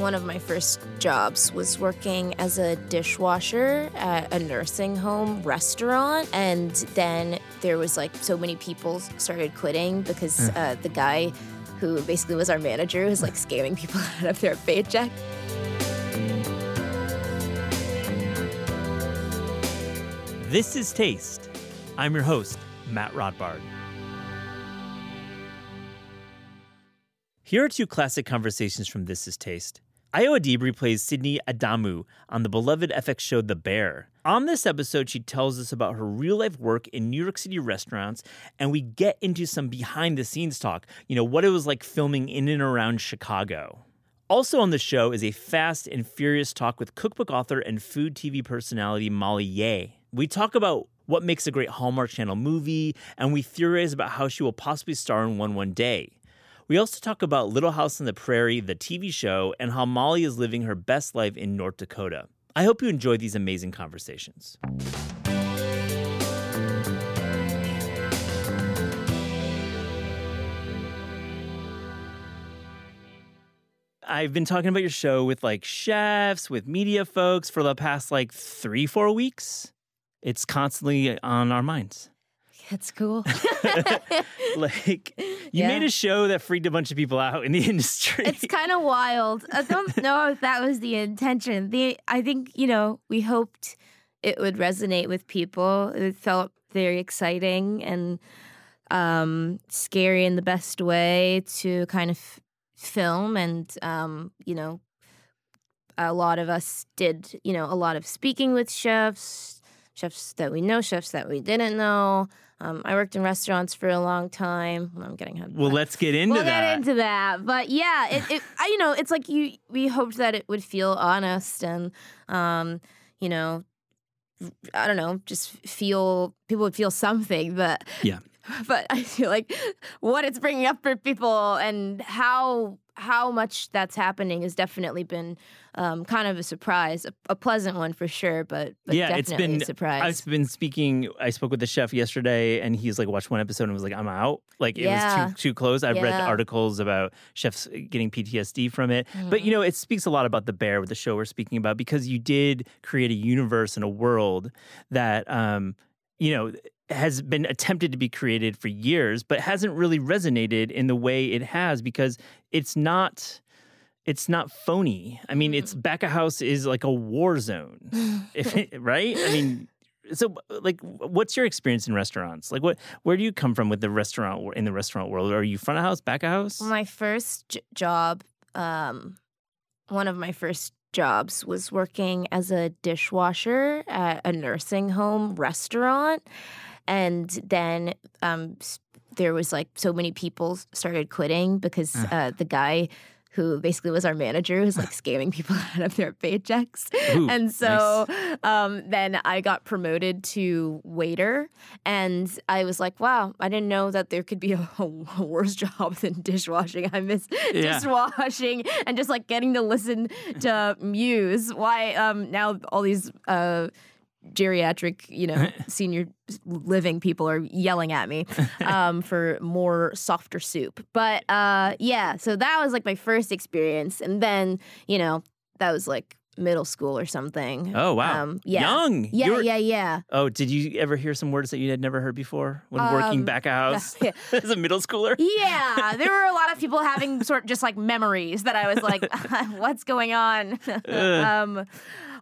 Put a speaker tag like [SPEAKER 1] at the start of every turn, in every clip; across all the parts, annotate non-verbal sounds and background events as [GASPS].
[SPEAKER 1] One of my first jobs was working as a dishwasher at a nursing home restaurant. And then there was like so many people started quitting because uh, the guy who basically was our manager was like scamming people [LAUGHS] out of their paycheck.
[SPEAKER 2] This is Taste. I'm your host, Matt Rodbard. Here are two classic conversations from This Is Taste. Ayo Adebiri plays Sydney Adamu on the beloved FX show The Bear. On this episode, she tells us about her real life work in New York City restaurants, and we get into some behind the scenes talk, you know, what it was like filming in and around Chicago. Also on the show is a fast and furious talk with cookbook author and food TV personality Molly Yeh. We talk about what makes a great Hallmark Channel movie, and we theorize about how she will possibly star in one one day. We also talk about Little House on the Prairie, the TV show, and how Molly is living her best life in North Dakota. I hope you enjoy these amazing conversations. I've been talking about your show with like chefs, with media folks for the past like three, four weeks. It's constantly on our minds.
[SPEAKER 1] That's cool. [LAUGHS]
[SPEAKER 2] Like, you
[SPEAKER 1] Yeah.
[SPEAKER 2] made a show that freaked a bunch of people out in the [LAUGHS] industry.
[SPEAKER 1] it's kind of wild. I don't [LAUGHS] know if that was the intention. The I think you know we hoped it would resonate with people. It felt very exciting and um, scary in the best way to kind of film, and um, you know, a lot of us did you know a lot of speaking with chefs, chefs that we know, chefs that we didn't know. Um, I worked in restaurants for a long time. I'm getting ahead.
[SPEAKER 2] well,
[SPEAKER 1] that
[SPEAKER 2] let's get into
[SPEAKER 1] we'll
[SPEAKER 2] that.
[SPEAKER 1] get into that. But yeah, it, it I, you know, it's like you we hoped that it would feel honest and um, you know, I don't know, just feel people would feel something, but
[SPEAKER 2] Yeah. [LAUGHS]
[SPEAKER 1] But I feel like what it's bringing up for people and how how much that's happening has definitely been um, kind of a surprise, a, a pleasant one for sure, but, but
[SPEAKER 2] yeah, it's been.
[SPEAKER 1] a surprise.
[SPEAKER 2] I've been speaking. I spoke with the chef yesterday, and he's like watched one episode and was like, "I'm out." Like it
[SPEAKER 1] Yeah.
[SPEAKER 2] was too too close. I've read articles about chefs getting PTSD from it, but
[SPEAKER 1] Mm-hmm.
[SPEAKER 2] you know, it speaks a lot about the bear with the show we're speaking about because you did create a universe and a world that, um, you know. Has been attempted to be created for years, but hasn't really resonated in the way it has because it's not it's not phony. I mean, it's back of house is like a war zone, it, [LAUGHS] [LAUGHS] right? I mean, so like, what's your experience in restaurants? Like, what where do you come from with the restaurant in the restaurant world? Are you front of house, back of house?
[SPEAKER 1] My first j- job, um, one of my first jobs was working as a dishwasher at a nursing home restaurant. And then um, there was like so many people started quitting because uh, the guy who basically was our manager was like [LAUGHS] scamming people [LAUGHS] out of their paychecks.
[SPEAKER 2] Ooh,
[SPEAKER 1] and so um, then I got promoted to waiter. And I was like, wow, I didn't know that there could be a, [LAUGHS] a worse job than dishwashing. I miss
[SPEAKER 2] Yeah.
[SPEAKER 1] dishwashing and just like getting to listen to Muse. Why um, now all these. Uh, geriatric, you know, [LAUGHS] senior living people are yelling at me [LAUGHS] um, for more softer soup. But uh, yeah, so that was like my first experience, and then you know that was like middle school or something.
[SPEAKER 2] Oh wow,
[SPEAKER 1] Um, yeah.
[SPEAKER 2] young.
[SPEAKER 1] Yeah,
[SPEAKER 2] You're-
[SPEAKER 1] yeah, yeah.
[SPEAKER 2] Oh, did you ever hear some words that you had never heard before when working
[SPEAKER 1] Um,
[SPEAKER 2] back of [LAUGHS] house
[SPEAKER 1] yeah.
[SPEAKER 2] as a middle schooler?
[SPEAKER 1] Yeah, there were a lot of people having sort of just like memories that I was like, what's going on? um,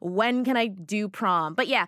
[SPEAKER 1] when can I do prom? But yeah,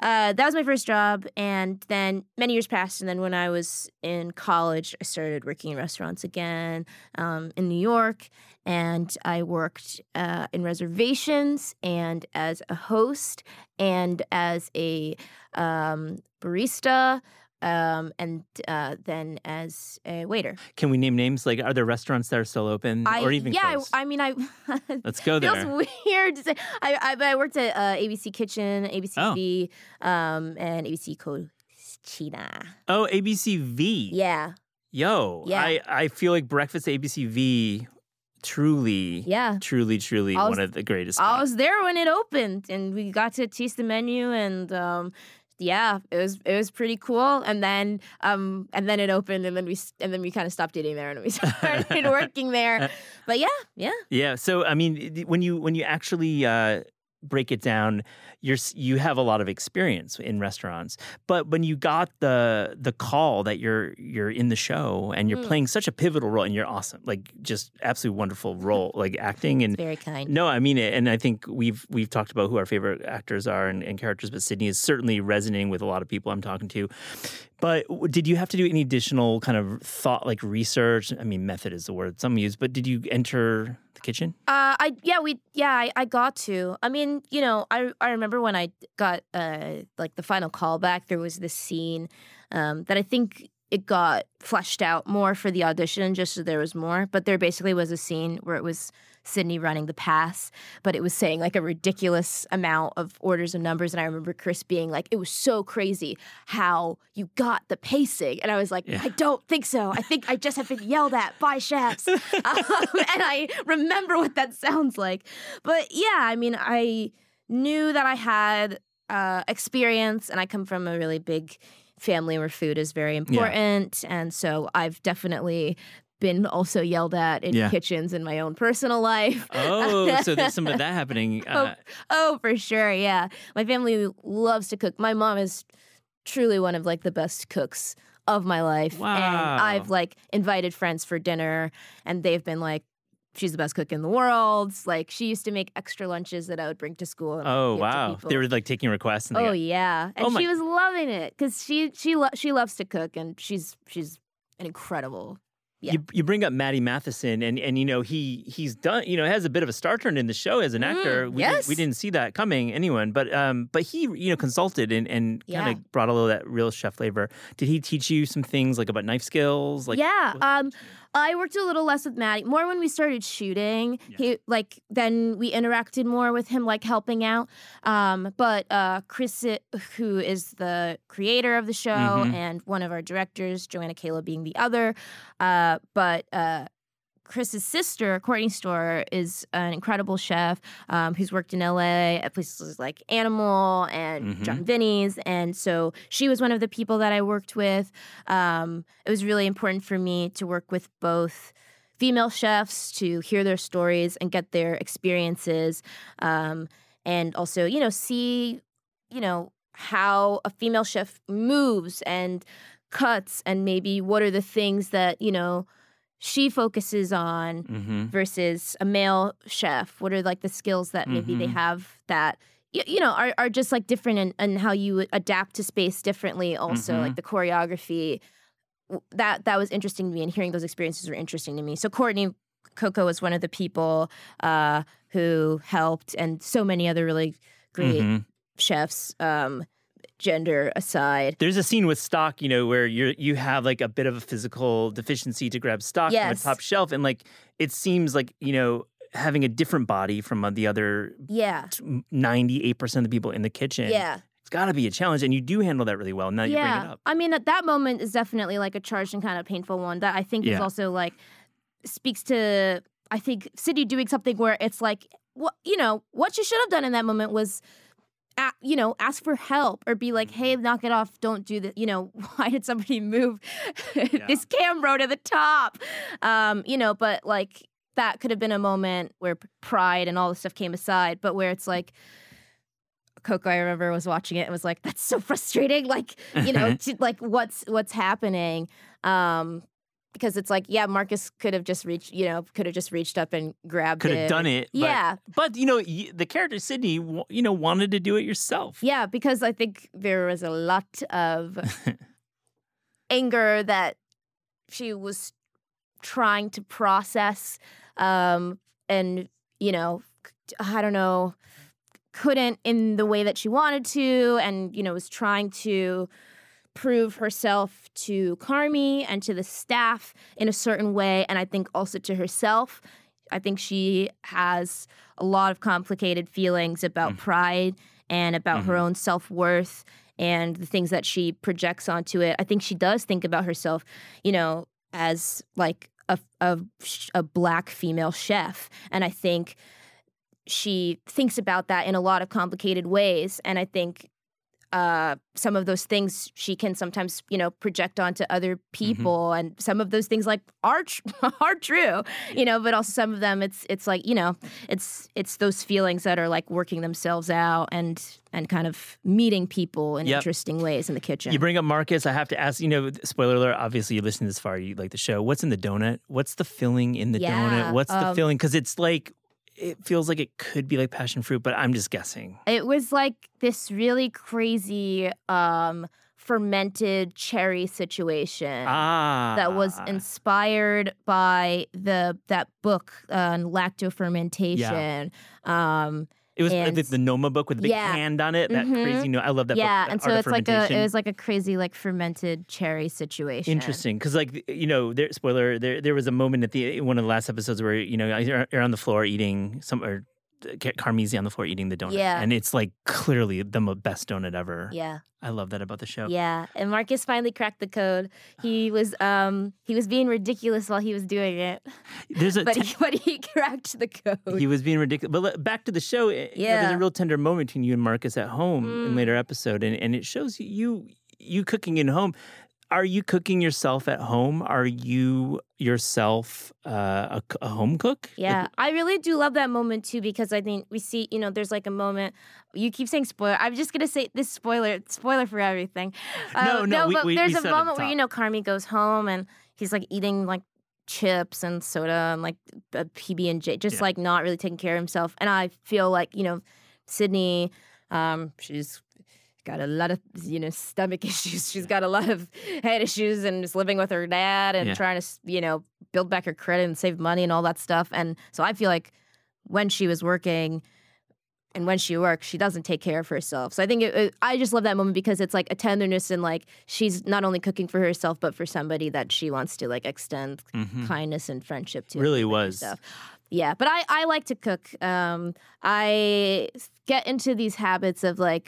[SPEAKER 1] uh, that was my first job. And then many years passed. And then when I was in college, I started working in restaurants again um, in New York. And I worked uh, in reservations and as a host and as a um, barista um, and uh, then as a waiter.
[SPEAKER 2] Can we name names? Like, are there restaurants that are still open,
[SPEAKER 1] I,
[SPEAKER 2] or even
[SPEAKER 1] yeah. I, I mean, I [LAUGHS]
[SPEAKER 2] Let's go there.
[SPEAKER 1] feels weird to say. I I, I worked at uh, ABC Kitchen, ABC
[SPEAKER 2] Oh.
[SPEAKER 1] V, um, and ABC Cocina.
[SPEAKER 2] oh, ABCV.
[SPEAKER 1] Yeah,
[SPEAKER 2] Yo,
[SPEAKER 1] Yeah.
[SPEAKER 2] I, I feel like breakfast at ABCV truly,
[SPEAKER 1] yeah.
[SPEAKER 2] truly, truly
[SPEAKER 1] was-
[SPEAKER 2] one of the greatest.
[SPEAKER 1] I was there when it opened, and we got to taste the menu, and um, yeah, it was it was pretty cool. And then um, and then it opened, and then we and then we kind of stopped eating there, and we [LAUGHS] started working there. [LAUGHS] But yeah, yeah.
[SPEAKER 2] Yeah. So I mean, when you when you actually uh, break it down, you're you have a lot of experience in restaurants. But when you got the the call that you're you're in the show and you're
[SPEAKER 1] Mm.
[SPEAKER 2] playing such a pivotal role and you're awesome, like just absolutely wonderful role, [LAUGHS] like acting and.
[SPEAKER 1] Very kind.
[SPEAKER 2] No, I mean it, and I think we've we've talked about who our favorite actors are and, and characters, but Sydney is certainly resonating with a lot of people I'm talking to. But did you have to do any additional kind of thought, like research? I mean, method is the word some use, but did you enter the kitchen?
[SPEAKER 1] Uh, I yeah we yeah I, I got to. I mean, you know, I I remember when I got uh like the final callback, there was this scene um that I think it got fleshed out more for the audition, just so there was more. But there basically was a scene where it was Sydney running the pass, but it was saying like a ridiculous amount of orders and numbers. And I remember Chris being like, "It was so crazy how you got the pacing," and I was like,
[SPEAKER 2] Yeah.
[SPEAKER 1] "I don't think so. I think I just have been yelled at by chefs." [LAUGHS] um, and I remember what that sounds like. But yeah, I mean, I knew that I had uh, experience, and I come from a really big family where food is very important, and so I've definitely been also yelled at in
[SPEAKER 2] Yeah.
[SPEAKER 1] kitchens in my own personal life.
[SPEAKER 2] Oh, [LAUGHS] so there's some of that happening. Uh,
[SPEAKER 1] Oh, for sure. Yeah. My family loves to cook. My mom is truly one of like the best cooks of my life. And
[SPEAKER 2] Wow.
[SPEAKER 1] I've like invited friends for dinner and they've been like, she's the best cook in the world. Like she used to make extra lunches that I would bring to school. And
[SPEAKER 2] oh,
[SPEAKER 1] give
[SPEAKER 2] wow. They were like taking requests. And
[SPEAKER 1] Oh
[SPEAKER 2] got-
[SPEAKER 1] yeah, and
[SPEAKER 2] Oh, my-
[SPEAKER 1] she was loving it because she she lo- she loves to cook and she's she's an incredible. Yeah.
[SPEAKER 2] You, you bring up Matty Matheson, and, and you know he he's done you know has a bit of a star turn in the show as an actor.
[SPEAKER 1] Mm,
[SPEAKER 2] we, didn't,
[SPEAKER 1] yes.
[SPEAKER 2] we didn't see that coming, anyone, but um but he you know consulted and and kind of brought a little of that real chef flavor. Did he teach you some things like about knife skills? Like
[SPEAKER 1] yeah. Um, I worked a little less with Matty, more when we started shooting.
[SPEAKER 2] Yeah.
[SPEAKER 1] He like then we interacted more with him, like helping out. Um, but uh, Chris, who is the creator of the show
[SPEAKER 2] Mhm.
[SPEAKER 1] and one of our directors, Joanna Calo being the other, uh, but uh, Chris's sister, Courtney Storer, is an incredible chef um, who's worked in LA at places like Animal and
[SPEAKER 2] Mhm.
[SPEAKER 1] John Vinny's. And so she was one of the people that I worked with. Um, it was really important for me to work with both female chefs to hear their stories and get their experiences. Um, and also, you know, see, you know, how a female chef moves and cuts and maybe what are the things that, you know, she focuses on
[SPEAKER 2] Mhm.
[SPEAKER 1] versus a male chef? What are like the skills that maybe they
[SPEAKER 2] Mhm.
[SPEAKER 1] have that y- you know are, are just like different in, in how you adapt to space differently? Also,
[SPEAKER 2] Mhm.
[SPEAKER 1] like the choreography that that was interesting to me, and hearing those experiences were interesting to me. So Courtney Coco was one of the people uh, who helped, and so many other really great
[SPEAKER 2] Mhm.
[SPEAKER 1] chefs. Um, gender aside,
[SPEAKER 2] There's a scene with stock, you know, where you you have like a bit of a physical deficiency to grab stock
[SPEAKER 1] Yes.
[SPEAKER 2] from a top shelf, and like it seems like you know having a different body from uh, the other
[SPEAKER 1] yeah,
[SPEAKER 2] ninety eight percent of the people in the kitchen.
[SPEAKER 1] yeah.
[SPEAKER 2] it's got to be a challenge, and you do handle that really well. Now you bring it up.
[SPEAKER 1] I mean, at that moment is definitely like a charged and kind of painful one that I think is also like speaks to I think Sydney doing something where it's like what you know what you should have done in that moment was. You know, ask for help or be like, "Hey, knock it off! Don't do that." You know, [LAUGHS] why did somebody move [LAUGHS] this camera to the top? Um, you know, but like that could have been a moment where pride and all this stuff came aside, but where it's like, Coco, I remember was watching it and was like, "That's so frustrating." [LAUGHS] Like, you know, to, like what's what's happening. Um, because it's like, yeah, Marcus could have just reached, you know, could have just reached up and grabbed
[SPEAKER 2] Could
[SPEAKER 1] it.
[SPEAKER 2] have done it. but-
[SPEAKER 1] Yeah.
[SPEAKER 2] But, you know, the character Sydney, you know, wanted to do it yourself.
[SPEAKER 1] Yeah, because I think there was a lot of [LAUGHS] anger that she was trying to process um and you know I don't know couldn't in the way that she wanted to and you know was trying to prove herself to Carmy and to the staff in a certain way and I think also to herself I think she has a lot of complicated feelings about mm. pride and about her mm-hmm. own self-worth and the things that she projects onto it. I think she does think about herself, you know, as like a a, a black female chef, and I think she thinks about that in a lot of complicated ways. And I think uh, some of those things she can sometimes, you know, project onto other people, and some of those things like are tr- [LAUGHS] are true, you know. But also some of them, it's it's like you know, it's it's those feelings that are like working themselves out and and kind of meeting people in
[SPEAKER 2] Yep.
[SPEAKER 1] interesting ways in the kitchen.
[SPEAKER 2] You bring up Marcus. I have to ask. You know, spoiler alert. Obviously, you listen this far. You like the show. What's in the donut? What's the filling in the
[SPEAKER 1] Yeah,
[SPEAKER 2] donut? What's the
[SPEAKER 1] um,
[SPEAKER 2] filling? Because it's like it feels like it could be like passion fruit, but I'm just guessing.
[SPEAKER 1] It was like this really crazy um fermented cherry situation.
[SPEAKER 2] Ah,
[SPEAKER 1] that was inspired by the that book on lacto fermentation. Um,
[SPEAKER 2] It was
[SPEAKER 1] and-
[SPEAKER 2] the, the Noma book with the big
[SPEAKER 1] Yeah.
[SPEAKER 2] hand on it. That
[SPEAKER 1] Mhm.
[SPEAKER 2] crazy. No, I love that.
[SPEAKER 1] yeah,
[SPEAKER 2] book,
[SPEAKER 1] and so it's like a it was like a crazy like fermented cherry situation.
[SPEAKER 2] Interesting, because like you know, there, spoiler, there there was a moment at the one of the last episodes where you know you're, on the floor eating some or Carmy's on the floor eating the donut,
[SPEAKER 1] Yeah.
[SPEAKER 2] and it's like clearly the best donut ever.
[SPEAKER 1] Yeah,
[SPEAKER 2] I love that about the show.
[SPEAKER 1] yeah. And Marcus finally cracked the code. He [SIGHS] was um he was being ridiculous while he was doing it,
[SPEAKER 2] There's a [LAUGHS]
[SPEAKER 1] but he, but he cracked the code.
[SPEAKER 2] he was being ridiculous. But back to the show, yeah. you know, there's a real tender moment between you and Marcus at home in
[SPEAKER 1] Mm.
[SPEAKER 2] later episode, and, and it shows you you cooking in home. Are you cooking yourself at home? Are you yourself uh, a, a home cook? Like,
[SPEAKER 1] Yeah, I really do love that moment too because I think we see, you know, there's like a moment. You keep saying spoiler. I'm just gonna say this spoiler, spoiler for everything. [LAUGHS] Uh,
[SPEAKER 2] No, no, we-
[SPEAKER 1] but
[SPEAKER 2] we-
[SPEAKER 1] there's
[SPEAKER 2] we
[SPEAKER 1] a
[SPEAKER 2] said at the
[SPEAKER 1] moment where you know Carmy goes home and he's like eating like chips and soda and like a PB and J, just
[SPEAKER 2] Yeah.
[SPEAKER 1] like not really taking care of himself. And I feel like you know, Sydney, um, she's got a lot of you know stomach [LAUGHS] issues. She's got a lot of head issues and is living with her dad and
[SPEAKER 2] Yeah.
[SPEAKER 1] trying to you know build back her credit and save money and all that stuff. And so I feel like when she was working and when she works, she doesn't take care of herself. So I think it, it- I just love that moment because it's like a tenderness and like she's not only cooking for herself but for somebody that she wants to like extend
[SPEAKER 2] Mhm.
[SPEAKER 1] kindness and friendship to.
[SPEAKER 2] Really was.
[SPEAKER 1] Yeah, but I I like to cook. Um, I get into these habits of like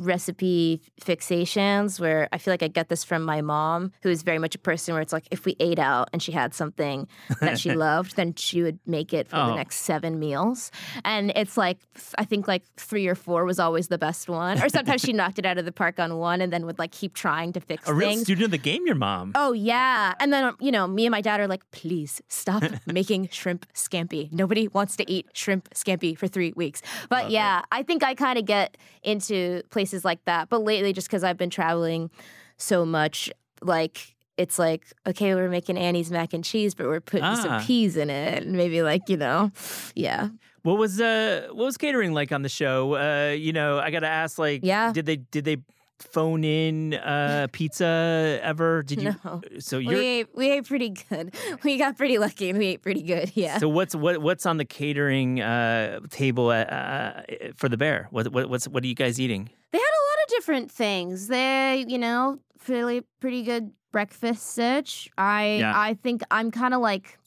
[SPEAKER 1] recipe fixations where I feel like I get this from my mom, who is very much a person where it's like if we ate out and she had something that she [LAUGHS] loved, then she would make it for
[SPEAKER 2] Oh.
[SPEAKER 1] the next seven meals. And it's like I think like three or four was always the best one, or sometimes she [LAUGHS] knocked it out of the park on one and then would like keep trying to fix
[SPEAKER 2] A real
[SPEAKER 1] things.
[SPEAKER 2] student of the game, your mom.
[SPEAKER 1] Oh yeah, and then um, you know, me and my dad are like, please stop [LAUGHS] making shrimp scampi. Nobody wants to eat shrimp scampi for three weeks. But
[SPEAKER 2] Love
[SPEAKER 1] yeah, I think I kind of get into places like that. But lately, just because I've been traveling so much, like it's like okay, we're making Annie's mac and cheese, but we're putting
[SPEAKER 2] Ah.
[SPEAKER 1] some peas in it, and maybe like you know, yeah,
[SPEAKER 2] What was uh what was catering like on the show? Uh, you know, I gotta ask, like,
[SPEAKER 1] Yeah.
[SPEAKER 2] did they did they phone in uh pizza ever? Did you?
[SPEAKER 1] No.
[SPEAKER 2] So
[SPEAKER 1] we
[SPEAKER 2] you're.
[SPEAKER 1] ate we ate pretty good. [LAUGHS] We got pretty lucky, and we ate pretty good. Yeah.
[SPEAKER 2] So what's what what's on the catering uh, table uh, uh, for the bear? What, what what's what are you guys eating?
[SPEAKER 1] They had a lot of different things. They, you know, really pretty good breakfast sitch. I
[SPEAKER 2] Yeah.
[SPEAKER 1] I think I'm kind of like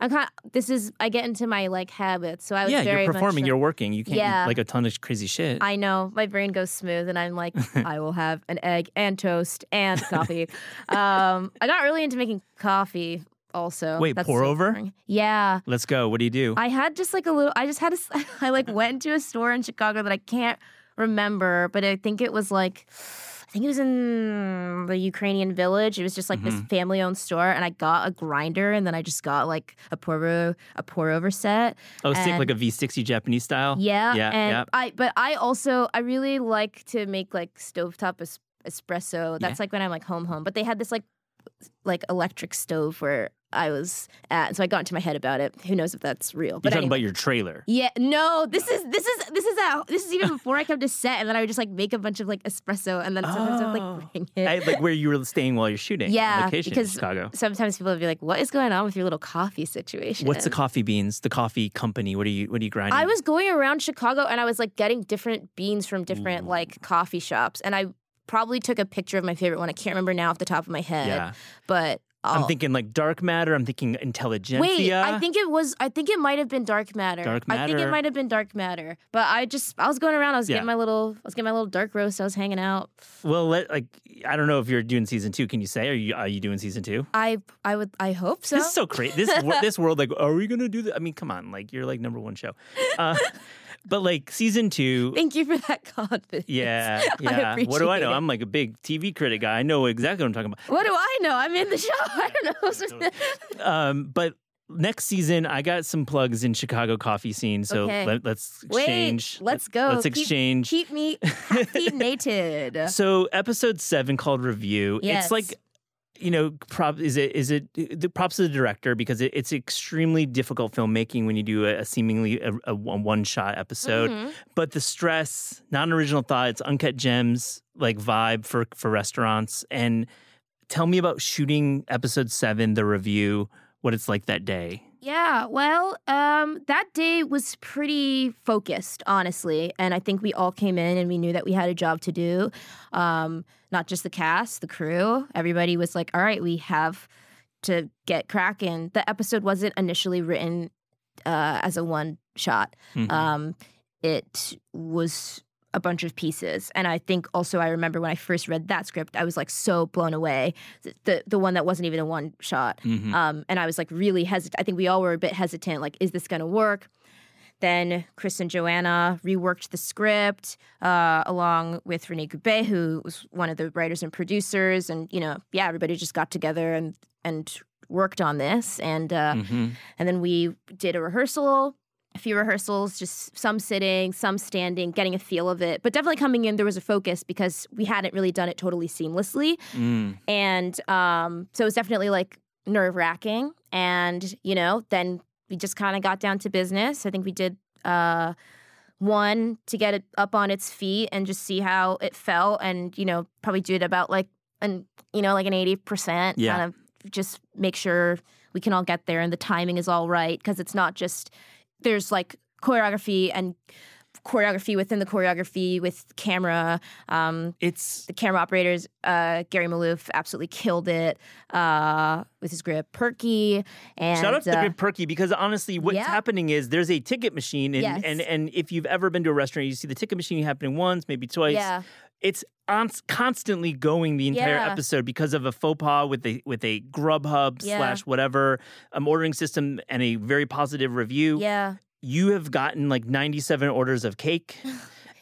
[SPEAKER 1] I'm kind of this is I get into my like habits. So I was
[SPEAKER 2] yeah, you're performing.
[SPEAKER 1] Much,
[SPEAKER 2] You're working. You can't
[SPEAKER 1] Yeah.
[SPEAKER 2] like a ton of crazy shit.
[SPEAKER 1] I know my brain goes smooth, and I'm like, [LAUGHS] I will have an egg and toast and coffee. [LAUGHS] um, I got really into making coffee. Also,
[SPEAKER 2] Wait,
[SPEAKER 1] That's
[SPEAKER 2] pour
[SPEAKER 1] so
[SPEAKER 2] over?
[SPEAKER 1] boring. Yeah,
[SPEAKER 2] Let's go. What do you do?
[SPEAKER 1] I had just like a little. I just had a. [LAUGHS] I like went to a store in Chicago that I can't remember, but I think it was like. I think it was in the Ukrainian village. It was just like this
[SPEAKER 2] Mm-hmm.
[SPEAKER 1] family-owned store, and I got a grinder, and then I just got like a pour a pour over set.
[SPEAKER 2] oh,
[SPEAKER 1] and-
[SPEAKER 2] like a V60 Japanese style.
[SPEAKER 1] Yeah,
[SPEAKER 2] yeah,
[SPEAKER 1] and
[SPEAKER 2] yeah.
[SPEAKER 1] I but I also I really like to make like stovetop es- espresso. That's like when I'm like home home. But they had this like like electric stove where I was at. And so I got into my head about it. Who knows if that's real?
[SPEAKER 2] You're talking
[SPEAKER 1] anyway.
[SPEAKER 2] about your trailer.
[SPEAKER 1] Yeah, no, this is this is this is a, this is even before I come to set, and then I would just like make a bunch of like espresso, and then sometimes I'd
[SPEAKER 2] Oh.
[SPEAKER 1] like bring it.
[SPEAKER 2] I, like where you were staying while you're shooting.
[SPEAKER 1] Yeah,
[SPEAKER 2] location
[SPEAKER 1] because-
[SPEAKER 2] in Chicago.
[SPEAKER 1] Sometimes people would be like, "What is going on with your little coffee situation?"
[SPEAKER 2] What's the coffee beans? The coffee company. What are you? What are you grinding?
[SPEAKER 1] I was going around Chicago and I was like getting different beans from different
[SPEAKER 2] Ooh.
[SPEAKER 1] like coffee shops, and I probably took a picture of my favorite one. I can't remember now off the top of my head,
[SPEAKER 2] Yeah,
[SPEAKER 1] but
[SPEAKER 2] I'm thinking like dark matter. I'm thinking intelligentsia.
[SPEAKER 1] Wait, I think it was. I think it might have been dark matter.
[SPEAKER 2] Dark matter.
[SPEAKER 1] I think it might have been dark matter. But I just, I was going around. I was
[SPEAKER 2] Yeah.
[SPEAKER 1] getting my little, I was getting my little dark roast. I was hanging out.
[SPEAKER 2] Well, let, like I don't know if you're doing season two. Can you say? Are you are you doing season two?
[SPEAKER 1] I, I would, I hope so.
[SPEAKER 2] This is so crazy. This [LAUGHS] this world, like, are we gonna do that? I mean, come on, like you're like number one show. Uh, but like season two.
[SPEAKER 1] Thank you for that confidence.
[SPEAKER 2] Yeah, [LAUGHS] yeah. What do I know?
[SPEAKER 1] it.
[SPEAKER 2] I'm like a big TV critic guy. I know exactly what I'm talking about.
[SPEAKER 1] What do I know? I'm in the show. [LAUGHS] I don't know.
[SPEAKER 2] Um, but next season, I got some plugs in Chicago coffee scene. So
[SPEAKER 1] Okay.
[SPEAKER 2] let, us
[SPEAKER 1] Wait, let's go.
[SPEAKER 2] Let's
[SPEAKER 1] Keep-
[SPEAKER 2] exchange.
[SPEAKER 1] Keep me caffeinated. [LAUGHS]
[SPEAKER 2] So episode seven called review.
[SPEAKER 1] Yes.
[SPEAKER 2] It's like you know, prop is it is it the props to the director because it, it's extremely difficult filmmaking when you do a, a seemingly a, a one shot episode.
[SPEAKER 1] Mhm.
[SPEAKER 2] But the stress, non original thoughts, uncut gems like vibe for for restaurants. And tell me about shooting episode seven, the review, what it's like that day.
[SPEAKER 1] Yeah, well, um, that day was pretty focused, honestly. And I think we all came in and we knew that we had a job to do. Um, not just the cast, the crew. Everybody was like, all right, we have to get cracking. The episode wasn't initially written uh, as a one shot,
[SPEAKER 2] Mhm.
[SPEAKER 1] um, it was a bunch of pieces. And I think also I remember when I first read that script, I was like so blown away. The, the one that wasn't even a one shot.
[SPEAKER 2] Mhm.
[SPEAKER 1] Um, and I was like really hesitant. I think we all were a bit hesitant. Like, is this going to work? Then Chris and Joanna reworked the script uh, along with Rene Gube, who was one of the writers and producers. And you know, yeah, everybody just got together and and worked on this. And uh,
[SPEAKER 2] Mhm.
[SPEAKER 1] and then we did a rehearsal. A few rehearsals, just some sitting, some standing, getting a feel of it. But definitely coming in, there was a focus because we hadn't really done it totally seamlessly.
[SPEAKER 2] Mm.
[SPEAKER 1] And um, so it was definitely like nerve wracking. And, you know, then we just kind of got down to business. I think we did uh, one to get it up on its feet and just see how it felt and, you know, probably do it about like, an, you know, like an 80%.
[SPEAKER 2] Yeah.
[SPEAKER 1] Kind of just make sure we can all get there and the timing is all right because it's not just, there's like choreography and choreography within the choreography with camera. Um,
[SPEAKER 2] It's
[SPEAKER 1] the camera operators, uh, Gary Maloof, absolutely killed it uh, with his grip, Perky, and
[SPEAKER 2] Shout out to the
[SPEAKER 1] uh,
[SPEAKER 2] Grip Perky because honestly, what's
[SPEAKER 1] yeah.
[SPEAKER 2] happening is there's a ticket machine, and,
[SPEAKER 1] Yes.
[SPEAKER 2] and and if you've ever been to a restaurant, you see the ticket machine happening once, maybe twice.
[SPEAKER 1] yeah,
[SPEAKER 2] It's on, constantly going the entire
[SPEAKER 1] Yeah.
[SPEAKER 2] episode because of a faux pas with a with a Grubhub
[SPEAKER 1] Yeah.
[SPEAKER 2] slash whatever um, ordering system and a very positive review.
[SPEAKER 1] yeah,
[SPEAKER 2] You have gotten like 97 orders of cake. [LAUGHS]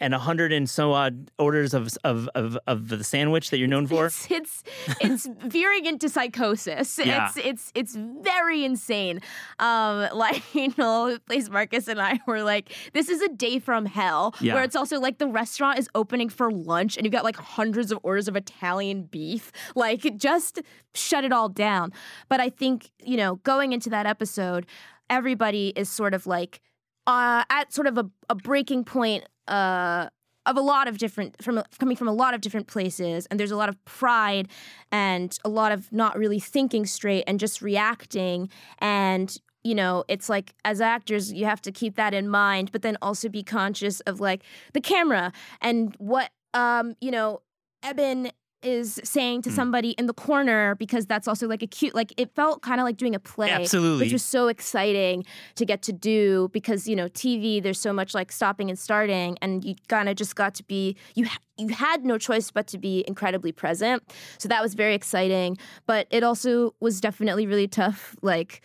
[SPEAKER 2] And hundred and so odd orders of, of of of the sandwich that you're known for.
[SPEAKER 1] It's it's it's [LAUGHS] veering into psychosis.
[SPEAKER 2] Yeah.
[SPEAKER 1] It's it's it's very insane. Um, like you know, plays Marcus and I were like, this is a day from hell.
[SPEAKER 2] Yeah.
[SPEAKER 1] Where it's also like the restaurant is opening for lunch and you've got like hundreds of orders of Italian beef. Like just shut it all down. But I think you know, going into that episode, everybody is sort of like uh, at sort of a, a breaking point uh, of a lot of different from coming from a lot of different places and there's a lot of pride and a lot of not really thinking straight and just reacting. And you know it's like as actors you have to keep that in mind but then also be conscious of like the camera and what um you know Ebon is saying to
[SPEAKER 2] Mm.
[SPEAKER 1] somebody in the corner because that's also like a cute like it felt kind of like doing a play
[SPEAKER 2] Absolutely.
[SPEAKER 1] which was so exciting to get to do because you know TV there's so much like stopping and starting and you kind of just got to be you ha- you had no choice but to be incredibly present so that was very exciting but it also was definitely really tough like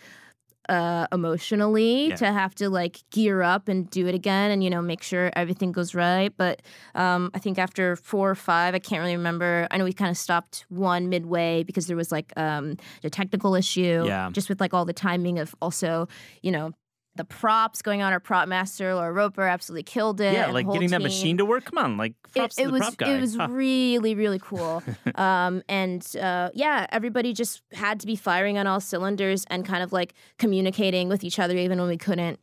[SPEAKER 1] uh emotionally
[SPEAKER 2] Yeah.
[SPEAKER 1] to have to like gear up and do it again and you know make sure everything goes right but um i think after 4 or 5 I can't really remember I know we kind of stopped one midway because there was like um a technical issue
[SPEAKER 2] Yeah.
[SPEAKER 1] just with like all the timing of also you know the props going on. Our prop master Laura Roper absolutely killed it.
[SPEAKER 2] Yeah, like getting that machine to work. Come on, like props
[SPEAKER 1] it,
[SPEAKER 2] to the
[SPEAKER 1] was
[SPEAKER 2] prop guy.
[SPEAKER 1] it was
[SPEAKER 2] Huh.
[SPEAKER 1] really really [LAUGHS] cool um, and uh, yeah everybody just had to be firing on all cylinders and kind of like communicating with each other even when we couldn't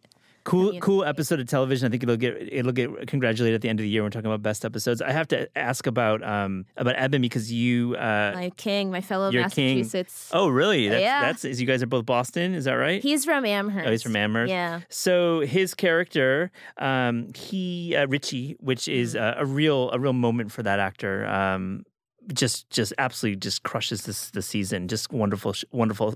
[SPEAKER 2] Cool, cool episode of television. I think it'll get it'll get congratulated at the end of the year. when We're talking about best episodes. I have to ask about um about Ebon because you. Uh,
[SPEAKER 1] my king my fellow
[SPEAKER 2] Your king.
[SPEAKER 1] massachusetts
[SPEAKER 2] oh, really? That's,
[SPEAKER 1] Yeah.
[SPEAKER 2] That's is you guys are both Boston. Is that right?
[SPEAKER 1] he's from amherst
[SPEAKER 2] oh, he's from Amherst.
[SPEAKER 1] yeah
[SPEAKER 2] So his character, um, he uh, Richie, which is uh, a real a real moment for that actor. Um, just just absolutely just crushes this the season. Just wonderful wonderful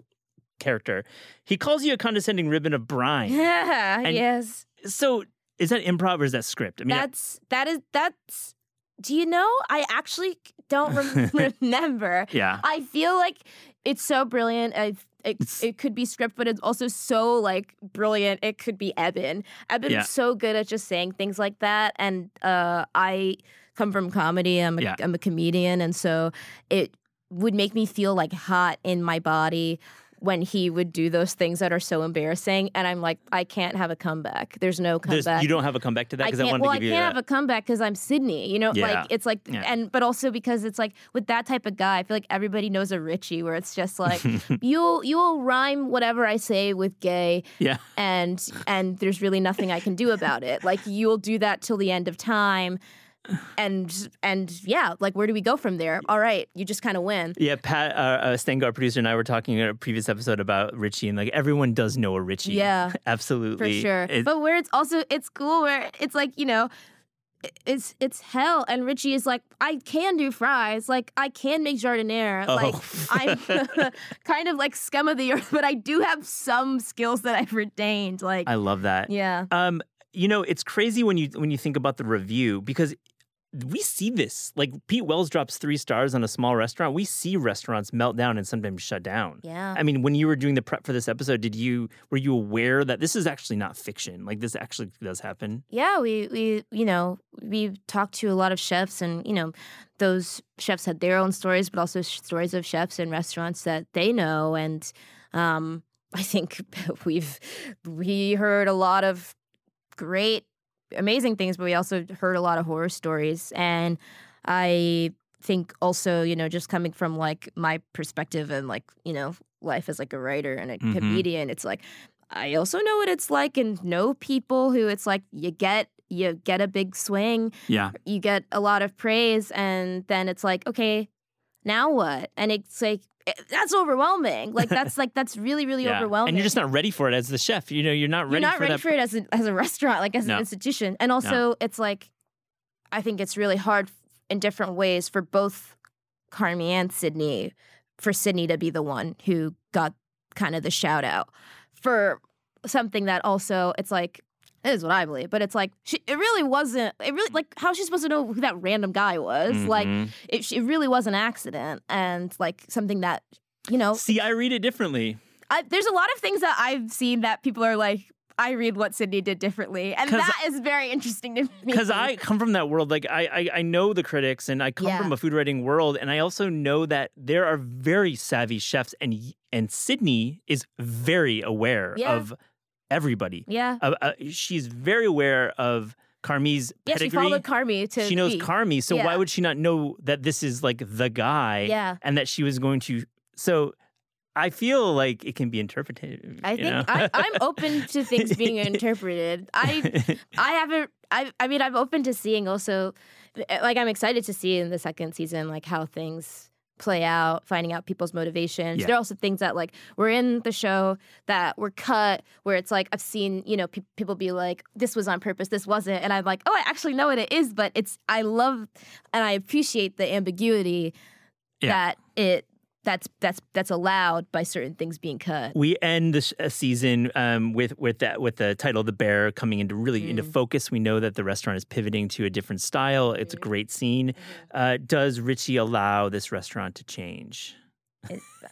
[SPEAKER 2] character. He calls you a condescending ribbon of brine.
[SPEAKER 1] yeah
[SPEAKER 2] And-
[SPEAKER 1] yes
[SPEAKER 2] So is that improv or is that script? I mean,
[SPEAKER 1] that's that is that's do you know i actually don't rem- [LAUGHS] remember
[SPEAKER 2] yeah.
[SPEAKER 1] I feel like it's so brilliant. I, it, it could be script, but it's also so like brilliant. It could be Ebon. Ebon's
[SPEAKER 2] Yeah.
[SPEAKER 1] so good at just saying things like that. And uh, I come from comedy. I'm a,
[SPEAKER 2] Yeah.
[SPEAKER 1] am a comedian, and so it would make me feel like hot in my body when he would do those things that are so embarrassing. And I'm like, I can't have a comeback. There's no
[SPEAKER 2] There's,
[SPEAKER 1] comeback.
[SPEAKER 2] you don't have a comeback to that because I,
[SPEAKER 1] can't.
[SPEAKER 2] wanted
[SPEAKER 1] well,
[SPEAKER 2] to give
[SPEAKER 1] I
[SPEAKER 2] you
[SPEAKER 1] can't
[SPEAKER 2] that.
[SPEAKER 1] have a comeback because I'm Sydney. You know,
[SPEAKER 2] Yeah.
[SPEAKER 1] like it's like,
[SPEAKER 2] Yeah.
[SPEAKER 1] and but also because it's like with that type of guy, I feel like everybody knows a Richie, where it's just like [LAUGHS] you'll you'll rhyme whatever I say with gay,
[SPEAKER 2] yeah.
[SPEAKER 1] and and there's really nothing I can do about it. Like you'll do that till the end of time, and and yeah, like where do we go from there? All right, you just kind of win.
[SPEAKER 2] Yeah, Pat, uh, uh, Stengard producer, and I were talking in a previous episode about Richie, and like everyone does know a Richie.
[SPEAKER 1] Yeah. [LAUGHS]
[SPEAKER 2] Absolutely,
[SPEAKER 1] for
[SPEAKER 2] sure.
[SPEAKER 1] But where it's also it's cool where it's like you know. It's it's hell, and Richie is like, I can do fries, like I can make giardiniera,
[SPEAKER 2] Oh.
[SPEAKER 1] like I'm [LAUGHS] [LAUGHS] kind of like scum of the earth, but I do have some skills that I've retained. Like,
[SPEAKER 2] I love that.
[SPEAKER 1] yeah,
[SPEAKER 2] Um, you know, it's crazy when you when you think about the review because we see this. Like Pete Wells drops three stars on a small restaurant. We see restaurants melt down and sometimes shut down.
[SPEAKER 1] yeah.
[SPEAKER 2] I mean, when you were doing the prep for this episode, did you were you aware that this is actually not fiction? Like this actually does happen?
[SPEAKER 1] Yeah, we we you know we talked to a lot of chefs, and you know those chefs had their own stories, but also sh- stories of chefs and restaurants that they know, and um, [LAUGHS] I think [LAUGHS] we've we heard a lot of great, amazing things, but we also heard a lot of horror stories, and I think also you know just coming from like my perspective and like you know life as like a writer and a
[SPEAKER 2] Mhm.
[SPEAKER 1] comedian, it's like I also know what it's like and know people who it's like you get you get a big swing,
[SPEAKER 2] Yeah.
[SPEAKER 1] you get a lot of praise, and then it's like, okay, now what? And it's like eh, that's overwhelming. Like that's like that's really really
[SPEAKER 2] yeah.
[SPEAKER 1] overwhelming.
[SPEAKER 2] And you're just not ready for it as the chef. You know, you're not ready.
[SPEAKER 1] You're not
[SPEAKER 2] for
[SPEAKER 1] ready
[SPEAKER 2] that.
[SPEAKER 1] for it as a, as a restaurant, like as
[SPEAKER 2] No.
[SPEAKER 1] an institution. And also, it's like I think it's really hard in different ways for both Carmy and Sydney, for Sydney to be the one who got kind of the shout out for something that also it's like is what I believe, but it's like she, it really wasn't. It really like how's she supposed to know who that random guy was? Like
[SPEAKER 2] Mhm.
[SPEAKER 1] it, it really was an accident and like something that you know.
[SPEAKER 2] See, I read it differently.
[SPEAKER 1] I, there's a lot of things that I've seen that people are like. I read what Sydney did differently, and that is very interesting to me.
[SPEAKER 2] because I come from that world. Like I, I, I know the critics, and I come
[SPEAKER 1] Yeah.
[SPEAKER 2] from a food writing world, and I also know that there are very savvy chefs, and and Sydney is very aware
[SPEAKER 1] Yeah.
[SPEAKER 2] of everybody.
[SPEAKER 1] yeah,
[SPEAKER 2] Uh, uh, she's very aware of Carmy's
[SPEAKER 1] yeah. She
[SPEAKER 2] pedigree.
[SPEAKER 1] followed Carmy to.
[SPEAKER 2] she knows
[SPEAKER 1] be.
[SPEAKER 2] Carmy, so why would she not know that this is like the guy?
[SPEAKER 1] Yeah.
[SPEAKER 2] and that she was going to. So I feel like it can be interpreted.
[SPEAKER 1] I think? I, I'm open to [LAUGHS] things being interpreted. I I haven't. I I mean, I'm open to seeing also, like, I'm excited to see in the second season, like how things play out, finding out people's motivations.
[SPEAKER 2] Yeah.
[SPEAKER 1] There are also things that like were in the show that were cut, where it's like I've seen, you know, pe- people be like, "This was on purpose, this wasn't," and I'm like, "Oh, I actually know what it is," but it's I love and I appreciate the ambiguity
[SPEAKER 2] Yeah.
[SPEAKER 1] that it that's that's that's allowed by certain things being cut.
[SPEAKER 2] We end this uh, season um, with with that with the title "The Bear" coming into really into
[SPEAKER 1] Mm.
[SPEAKER 2] focus. We know that the restaurant is pivoting to a different style. It's a
[SPEAKER 1] Mm-hmm.
[SPEAKER 2] great scene. Uh, does Richie allow this restaurant to change?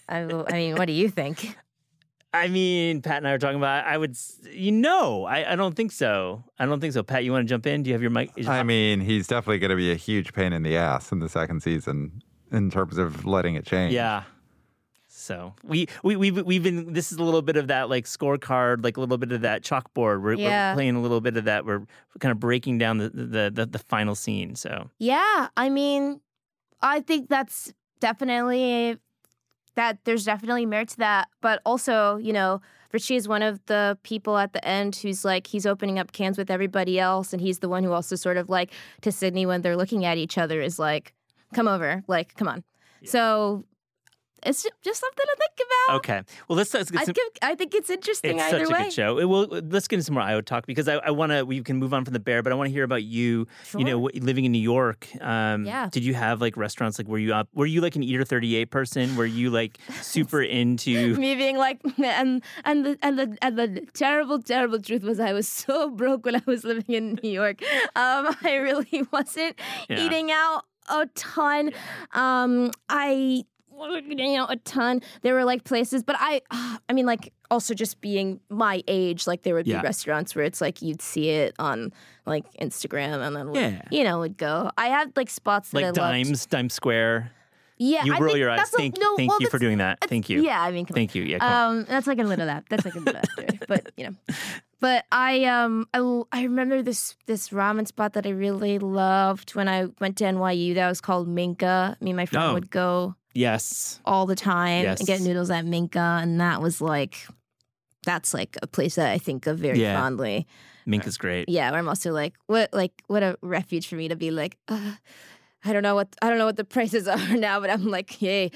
[SPEAKER 1] I, I mean, what do you think? [LAUGHS]
[SPEAKER 2] I mean, Pat and I were talking about. I would, you know, I, I don't think so. I don't think so. Pat, you want to jump in? Do you have your mic? is-
[SPEAKER 3] I mean, he's definitely going to be a huge pain in the ass in the second season in terms of letting it change.
[SPEAKER 2] yeah. So we we we've we've been. This is a little bit of that like scorecard, like a little bit of that chalkboard. We're,
[SPEAKER 1] Yeah.
[SPEAKER 2] we're playing a little bit of that. We're kind of breaking down the the the, the final scene. So
[SPEAKER 1] Yeah, I mean, I think that's definitely that there's definitely merit to that. But also, you know, Richie is one of the people at the end who's like he's opening up cans with everybody else, and he's the one who also sort of like to Sydney when they're looking at each other is like, "Come over, like, come on." So it's just something to think about.
[SPEAKER 2] okay, well let's let's get
[SPEAKER 1] I think I think it's interesting
[SPEAKER 2] It's
[SPEAKER 1] either
[SPEAKER 2] such a
[SPEAKER 1] way.
[SPEAKER 2] good show. It will, let's get into some more Ayo talk because I, I want to. We can move on from the bear, but I want to hear about you. You know, living in New York. Um,
[SPEAKER 1] Yeah.
[SPEAKER 2] Did you have like restaurants? Like, were you up? Were you like an Eater Thirty Eight person? Were you like super [LAUGHS] into?
[SPEAKER 1] me being like and and the and the and the terrible terrible truth was I was so broke when I was living in New York. Um, [LAUGHS] I really wasn't
[SPEAKER 2] Yeah.
[SPEAKER 1] eating out a ton. Um, I eating out a ton. There were like places, but I [SIGHS] I mean like also just being my age, like there would be
[SPEAKER 2] Yeah.
[SPEAKER 1] restaurants where it's like you'd see it on like Instagram and then
[SPEAKER 2] Yeah.
[SPEAKER 1] you know would go. I had like spots that
[SPEAKER 2] Like
[SPEAKER 1] I loved.
[SPEAKER 2] dimes, Dime Square.
[SPEAKER 1] Yeah,
[SPEAKER 2] You
[SPEAKER 1] I
[SPEAKER 2] roll your eyes.
[SPEAKER 1] that's a-
[SPEAKER 2] Thank,
[SPEAKER 1] no,
[SPEAKER 2] thank
[SPEAKER 1] well,
[SPEAKER 2] you for doing that. Thank you.
[SPEAKER 1] Yeah, I mean, come on.
[SPEAKER 2] Thank you. Yeah.
[SPEAKER 1] Um, that's like a little of that. That's like a little after. But you know, [LAUGHS] but I um I, I remember this this ramen spot that I really loved when I went to NYU. That was called Minka. Me and my friend
[SPEAKER 2] Oh.
[SPEAKER 1] would go
[SPEAKER 2] yes.
[SPEAKER 1] all the time and get noodles at Minka, and that was like. That's like a place that I think of very
[SPEAKER 2] Yeah.
[SPEAKER 1] fondly.
[SPEAKER 2] Minka's great.
[SPEAKER 1] Yeah, where I'm also like, what, like, what a refuge for me to be like, uh, I don't know what, I don't know what the [LAUGHS] prices are now, but I'm like, yay,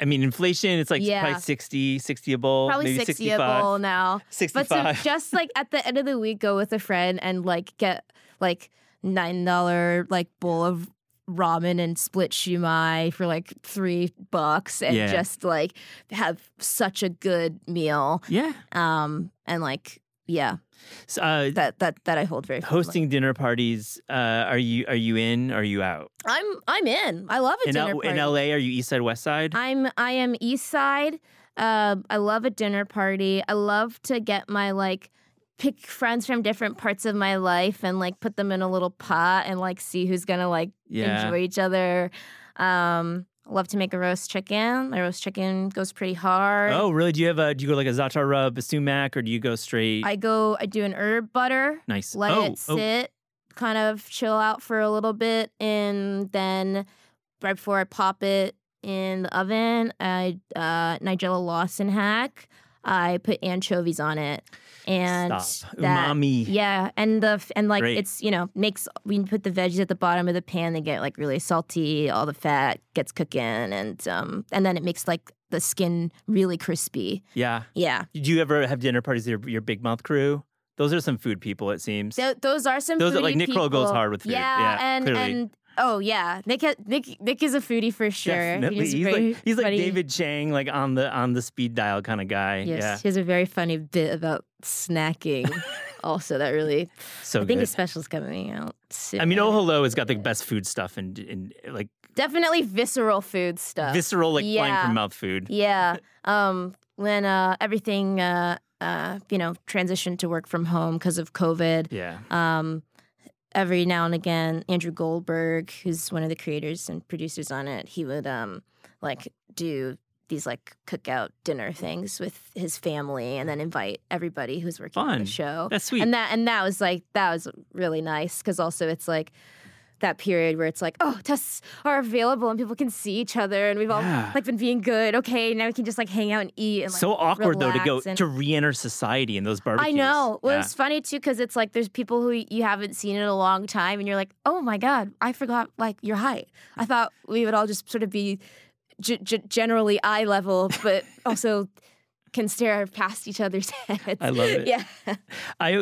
[SPEAKER 2] I mean, inflation, it's like
[SPEAKER 1] Yeah.
[SPEAKER 2] probably 60, 60 a bowl.
[SPEAKER 1] probably
[SPEAKER 2] maybe
[SPEAKER 1] 60 a bowl now. [LAUGHS] 65. But
[SPEAKER 2] 65.
[SPEAKER 1] to just like at the end of the week, go with a friend and like get like nine dollar like bowl of ramen and split shumai for like three bucks and
[SPEAKER 2] Yeah.
[SPEAKER 1] just like have such a good meal.
[SPEAKER 2] yeah.
[SPEAKER 1] Um and like yeah,
[SPEAKER 2] So, uh,
[SPEAKER 1] that that that I hold very
[SPEAKER 2] hosting dinner parties, uh, are you are you in? Are you out?
[SPEAKER 1] I'm I'm in. I love a
[SPEAKER 2] In,
[SPEAKER 1] dinner
[SPEAKER 2] L-
[SPEAKER 1] party.
[SPEAKER 2] in LA, are you East Side, West Side?
[SPEAKER 1] I'm I am East Side. Um, I love a dinner party. I love to get my like pick friends from different parts of my life and like put them in a little pot and like see who's gonna like
[SPEAKER 2] Yeah.
[SPEAKER 1] enjoy each other. Um, love to make a roast chicken. My roast chicken goes pretty hard.
[SPEAKER 2] Oh, really? Do you have a? Do you go like a za'atar rub, a sumac, or do you go straight?
[SPEAKER 1] I go. I do an herb butter.
[SPEAKER 2] nice.
[SPEAKER 1] Let
[SPEAKER 2] oh,
[SPEAKER 1] it sit, kind of chill out for a little bit, and then right before I pop it in the oven, I uh, Nigella Lawson hack. I put anchovies on it, and
[SPEAKER 2] Stop.
[SPEAKER 1] that
[SPEAKER 2] Umami.
[SPEAKER 1] yeah, and the and like
[SPEAKER 2] Great.
[SPEAKER 1] it's you know makes we put the veggies at the bottom of the pan. They get like really salty. All the fat gets cooking, and um and then it makes like the skin really crispy.
[SPEAKER 2] Yeah.
[SPEAKER 1] Yeah,
[SPEAKER 2] Did you ever have dinner parties with your, your big mouth crew? Those are some food people, it seems.
[SPEAKER 1] Th- those are some.
[SPEAKER 2] Those are like Nick Kroll goes hard with food.
[SPEAKER 1] Yeah,
[SPEAKER 2] Yeah,
[SPEAKER 1] and
[SPEAKER 2] clearly.
[SPEAKER 1] and oh yeah, Nick ha- Nick Nick is a foodie for sure.
[SPEAKER 2] Definitely.
[SPEAKER 1] He's,
[SPEAKER 2] He's, like he's like
[SPEAKER 1] funny.
[SPEAKER 2] David Chang, like on the on the speed dial kind of guy.
[SPEAKER 1] Yes,
[SPEAKER 2] Yeah.
[SPEAKER 1] he has a very funny bit about snacking. [LAUGHS] also, that really.
[SPEAKER 2] So
[SPEAKER 1] I think
[SPEAKER 2] good.
[SPEAKER 1] his special's coming out soon.
[SPEAKER 2] I mean, Oh Hello has got the best food stuff and, and like
[SPEAKER 1] definitely visceral food stuff.
[SPEAKER 2] visceral, like flying from mouth food.
[SPEAKER 1] Yeah. [LAUGHS] Um, when uh, everything, uh, uh, you know, transitioned to work from home because of COVID,
[SPEAKER 2] Yeah.
[SPEAKER 1] um, every now and again, Andrew Goldberg, who's one of the creators and producers on it, he would um, like do these like cookout dinner things with his family and then invite everybody who's working on the show.
[SPEAKER 2] That's sweet.
[SPEAKER 1] And that and that was like that was really nice because also it's like that period where it's like oh tests are available and people can see each other and we've all
[SPEAKER 2] Yeah.
[SPEAKER 1] like been being good okay now we can just like hang out and eat and like,
[SPEAKER 2] so awkward though to go
[SPEAKER 1] and-
[SPEAKER 2] to re-enter society in those barbecues.
[SPEAKER 1] I know. Well,
[SPEAKER 2] Yeah.
[SPEAKER 1] it's funny too because it's like there's people who you haven't seen in a long time, and you're like, oh my god, I forgot like your height. I thought we would all just sort of be g- g- generally eye level, but also can stare past each other's [LAUGHS] heads.
[SPEAKER 2] I love it.
[SPEAKER 1] Yeah,
[SPEAKER 2] I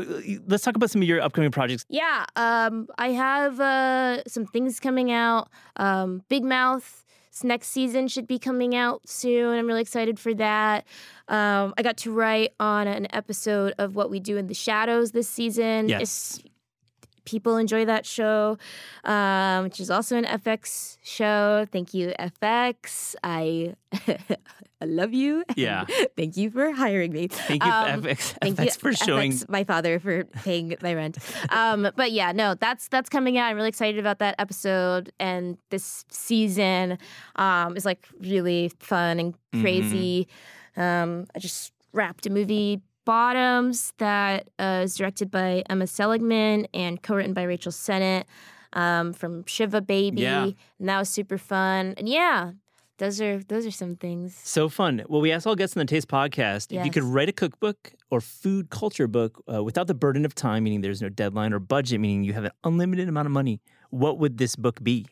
[SPEAKER 2] let's talk about some of your upcoming projects.
[SPEAKER 1] yeah. Um, I have uh, some things coming out. Um, Big Mouth. Next season should be coming out soon. I'm really excited for that. Um, I got to write on an episode of What We Do in the Shadows this season.
[SPEAKER 2] Yes.
[SPEAKER 1] If people enjoy that show, um, which is also an FX show. Thank you, FX. I [LAUGHS] I love you.
[SPEAKER 2] Yeah. [LAUGHS]
[SPEAKER 1] thank you for hiring me.
[SPEAKER 2] Thank you,
[SPEAKER 1] Um,
[SPEAKER 2] FX, [LAUGHS]
[SPEAKER 1] Thank
[SPEAKER 2] FX
[SPEAKER 1] you,
[SPEAKER 2] for showing.
[SPEAKER 1] FX, my father for paying my rent. Um, but yeah, no, that's that's coming out. I'm really excited about that episode, and this season um, is like really fun and
[SPEAKER 2] Mm-hmm.
[SPEAKER 1] crazy. Um, I just wrapped a movie. Bottoms that uh, is directed by Emma Seligman and co-written by Rachel Sennett um, from Shiva Baby,
[SPEAKER 2] Yeah.
[SPEAKER 1] and that was super fun. And yeah, those are those are some things.
[SPEAKER 2] So fun. Well, we asked all guests on the Taste podcast if you could write a cookbook or food culture book uh, without the burden of time, meaning there's no deadline, or budget, meaning you have an unlimited amount of money. What would this book be?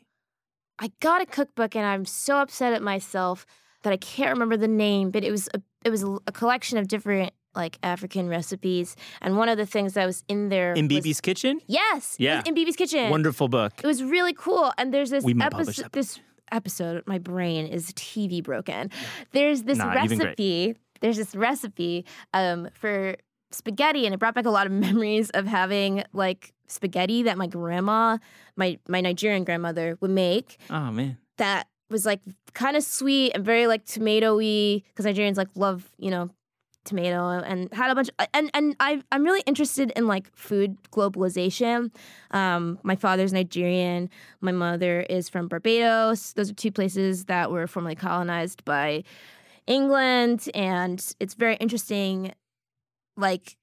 [SPEAKER 1] I got a cookbook and I'm so upset at myself that I can't remember the name, but it was a it was a collection of different like African recipes, and one of the things that was in there
[SPEAKER 2] In
[SPEAKER 1] was-
[SPEAKER 2] Bibi's Kitchen?
[SPEAKER 1] yes,
[SPEAKER 2] Yeah.
[SPEAKER 1] in Bibi's kitchen.
[SPEAKER 2] Wonderful book.
[SPEAKER 1] It was really cool, and there's this
[SPEAKER 2] We might publish
[SPEAKER 1] episode. This episode, my brain is TV broken. There's this
[SPEAKER 2] Nah,
[SPEAKER 1] recipe. There's this recipe um, for spaghetti, and it brought back a lot of [LAUGHS] memories of having like spaghetti that my grandma, my my Nigerian grandmother, would make
[SPEAKER 2] Oh, man.
[SPEAKER 1] that was like kind of sweet and very like tomatoey because Nigerians like love you know tomato and had a bunch of, and and I I'm really interested in like food globalization. Um, my father's Nigerian, my mother is from Barbados. Those are two places that were formerly colonized by England, and it's very interesting. Like